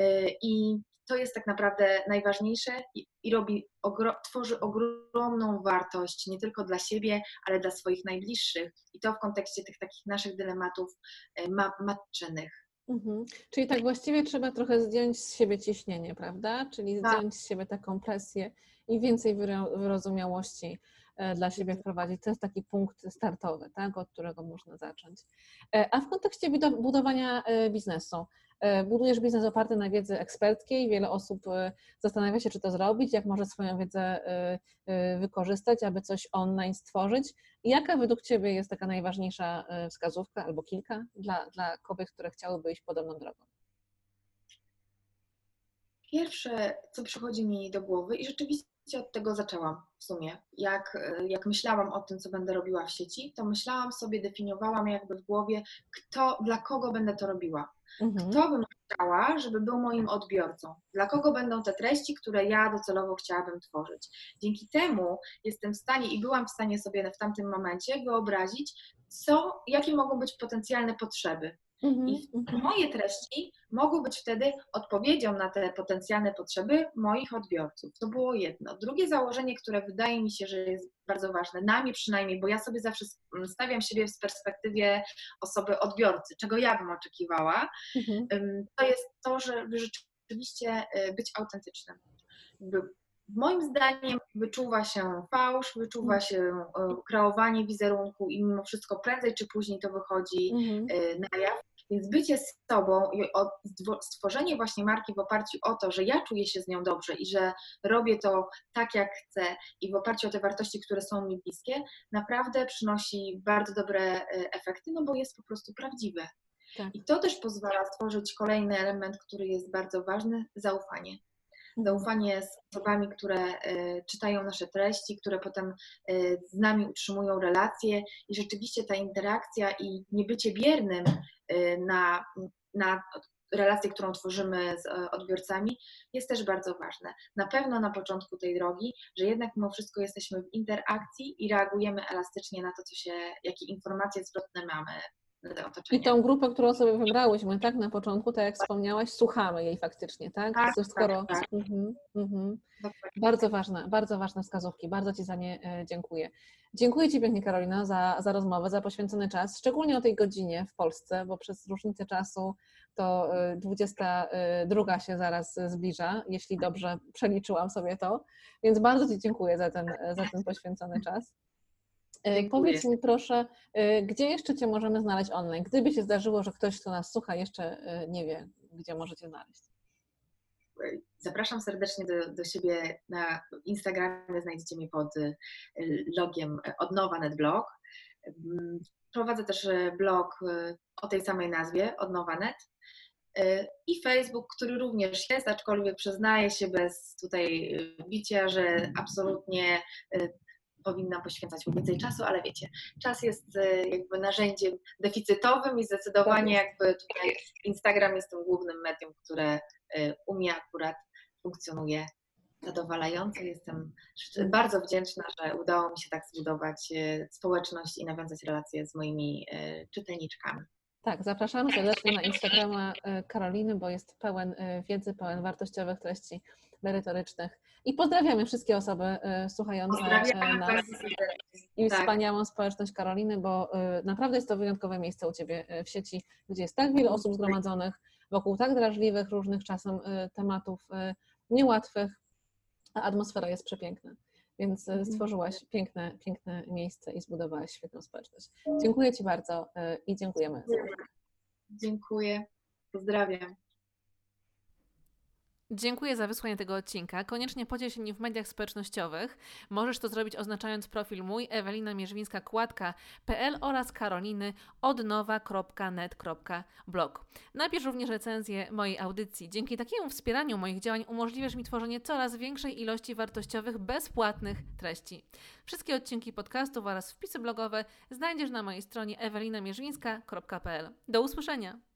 y, i to jest tak naprawdę najważniejsze i, i robi, ogro, tworzy ogromną wartość nie tylko dla siebie, ale dla swoich najbliższych. I to w kontekście tych takich naszych dylematów e, ma, matczynych. Mhm. Czyli tak właściwie trzeba trochę zdjąć z siebie ciśnienie, prawda? Czyli Tak. zdjąć z siebie taką presję i więcej wyro- wyrozumiałości e, dla siebie wprowadzić. To jest taki punkt startowy, tak? od którego można zacząć. E, A w kontekście budo- budowania biznesu, budujesz biznes oparty na wiedzy eksperckiej. Wiele osób e, zastanawia się, czy to zrobić, jak może swoją wiedzę e, e, wykorzystać, aby coś online stworzyć. Jaka według Ciebie jest taka najważniejsza e, wskazówka albo kilka dla, dla kobiet, które chciałyby iść podobną drogą? Pierwsze, co przychodzi mi do głowy, i rzeczywiście od tego zaczęłam w sumie. Jak, e, jak myślałam o tym, co będę robiła w sieci, to myślałam sobie, definiowałam jakby w głowie, kto, dla kogo będę to robiła. Mhm. Kto bym chciała, żeby był moim odbiorcą? Dla kogo będą te treści, które ja docelowo chciałabym tworzyć? Dzięki temu jestem w stanie i byłam w stanie sobie w tamtym momencie wyobrazić, co, jakie mogą być potencjalne potrzeby. Mhm. I moje treści mogą być wtedy odpowiedzią na te potencjalne potrzeby moich odbiorców. To było jedno. Drugie założenie, które wydaje mi się, że jest bardzo ważne, na mnie przynajmniej, bo ja sobie zawsze stawiam siebie w perspektywie osoby odbiorcy, czego ja bym oczekiwała, Mhm. to jest to, żeby rzeczywiście y, być autentycznym. Moim zdaniem wyczuwa się fałsz, wyczuwa się y, kreowanie wizerunku i mimo wszystko prędzej czy później to wychodzi Mhm. y, na jaw. Więc bycie z sobą i stworzenie właśnie marki w oparciu o to, że ja czuję się z nią dobrze i że robię to tak, jak chcę i w oparciu o te wartości, które są mi bliskie, naprawdę przynosi bardzo dobre y, efekty, no bo jest po prostu prawdziwe. Tak. I to też pozwala stworzyć kolejny element, który jest bardzo ważny zaufanie. Zaufanie z osobami, które y, czytają nasze treści, które potem y, z nami utrzymują relacje i rzeczywiście ta interakcja i niebycie biernym y, na, na relację, którą tworzymy z e, odbiorcami, jest też bardzo ważne. Na pewno na początku tej drogi, że jednak mimo wszystko jesteśmy w interakcji i reagujemy elastycznie na to, co się, jakie informacje zwrotne mamy otoczenie. I tą grupę, którą sobie wybrałyśmy, tak na początku, tak jak wspomniałaś, słuchamy jej faktycznie, tak? Tak, To skoro... tak, tak. Mhm, mhm. Bardzo ważne, bardzo ważne wskazówki. Bardzo Ci za nie e, dziękuję. Dziękuję Ci pięknie, Karolina, za, za rozmowę, za poświęcony czas, szczególnie o tej godzinie w Polsce, bo przez różnicę czasu to e, 22 się zaraz zbliża, jeśli dobrze przeliczyłam sobie to. Więc bardzo Ci dziękuję za ten, za ten poświęcony czas. E, Dziękuję. Powiedz mi proszę, e, gdzie jeszcze Cię możemy znaleźć online? Gdyby się zdarzyło, że ktoś, kto nas słucha, jeszcze e, nie wie, gdzie możecie znaleźć. Zapraszam serdecznie do, do siebie na Instagramie. Znajdziecie mnie pod logiem Odnowa.net blog. Mm, Prowadzę też blog o tej samej nazwie, Odnowa.net. I Facebook, który również jest, aczkolwiek przyznaję się bez tutaj bicia, że absolutnie powinnam poświęcać mu więcej czasu, ale wiecie, czas jest y, jakby narzędziem deficytowym i zdecydowanie jakby tutaj Instagram jest tym głównym medium, które y, u mnie akurat funkcjonuje zadowalająco. Jestem bardzo wdzięczna, że udało mi się tak zbudować y, społeczność i nawiązać relacje z moimi czytelniczkami. Tak, zapraszamy serdecznie na Instagrama e, Karoliny, bo jest pełen e, wiedzy, pełen wartościowych treści merytorycznych. I pozdrawiamy wszystkie osoby e, słuchające Pozdrawiam nas i tak. wspaniałą społeczność Karoliny, bo e, naprawdę jest to wyjątkowe miejsce u Ciebie w sieci, gdzie jest tak wiele osób zgromadzonych wokół tak drażliwych różnych czasem tematów niełatwych, a atmosfera jest przepiękna. Więc stworzyłaś piękne, piękne miejsce i zbudowałaś świetną społeczność. Dziękuję Ci bardzo i dziękujemy. Dziękuję. Pozdrawiam. Dziękuję za wysłanie tego odcinka. Koniecznie podziel się nim w mediach społecznościowych. Możesz to zrobić oznaczając profil mój Ewelina Mierzwińska kładka.pl oraz Karoliny odnowa.net.blog. Napisz również recenzję mojej audycji. Dzięki takiemu wspieraniu moich działań umożliwiasz mi tworzenie coraz większej ilości wartościowych, bezpłatnych treści. Wszystkie odcinki podcastów oraz wpisy blogowe znajdziesz na mojej stronie ewelinamierzwińska.pl. Do usłyszenia!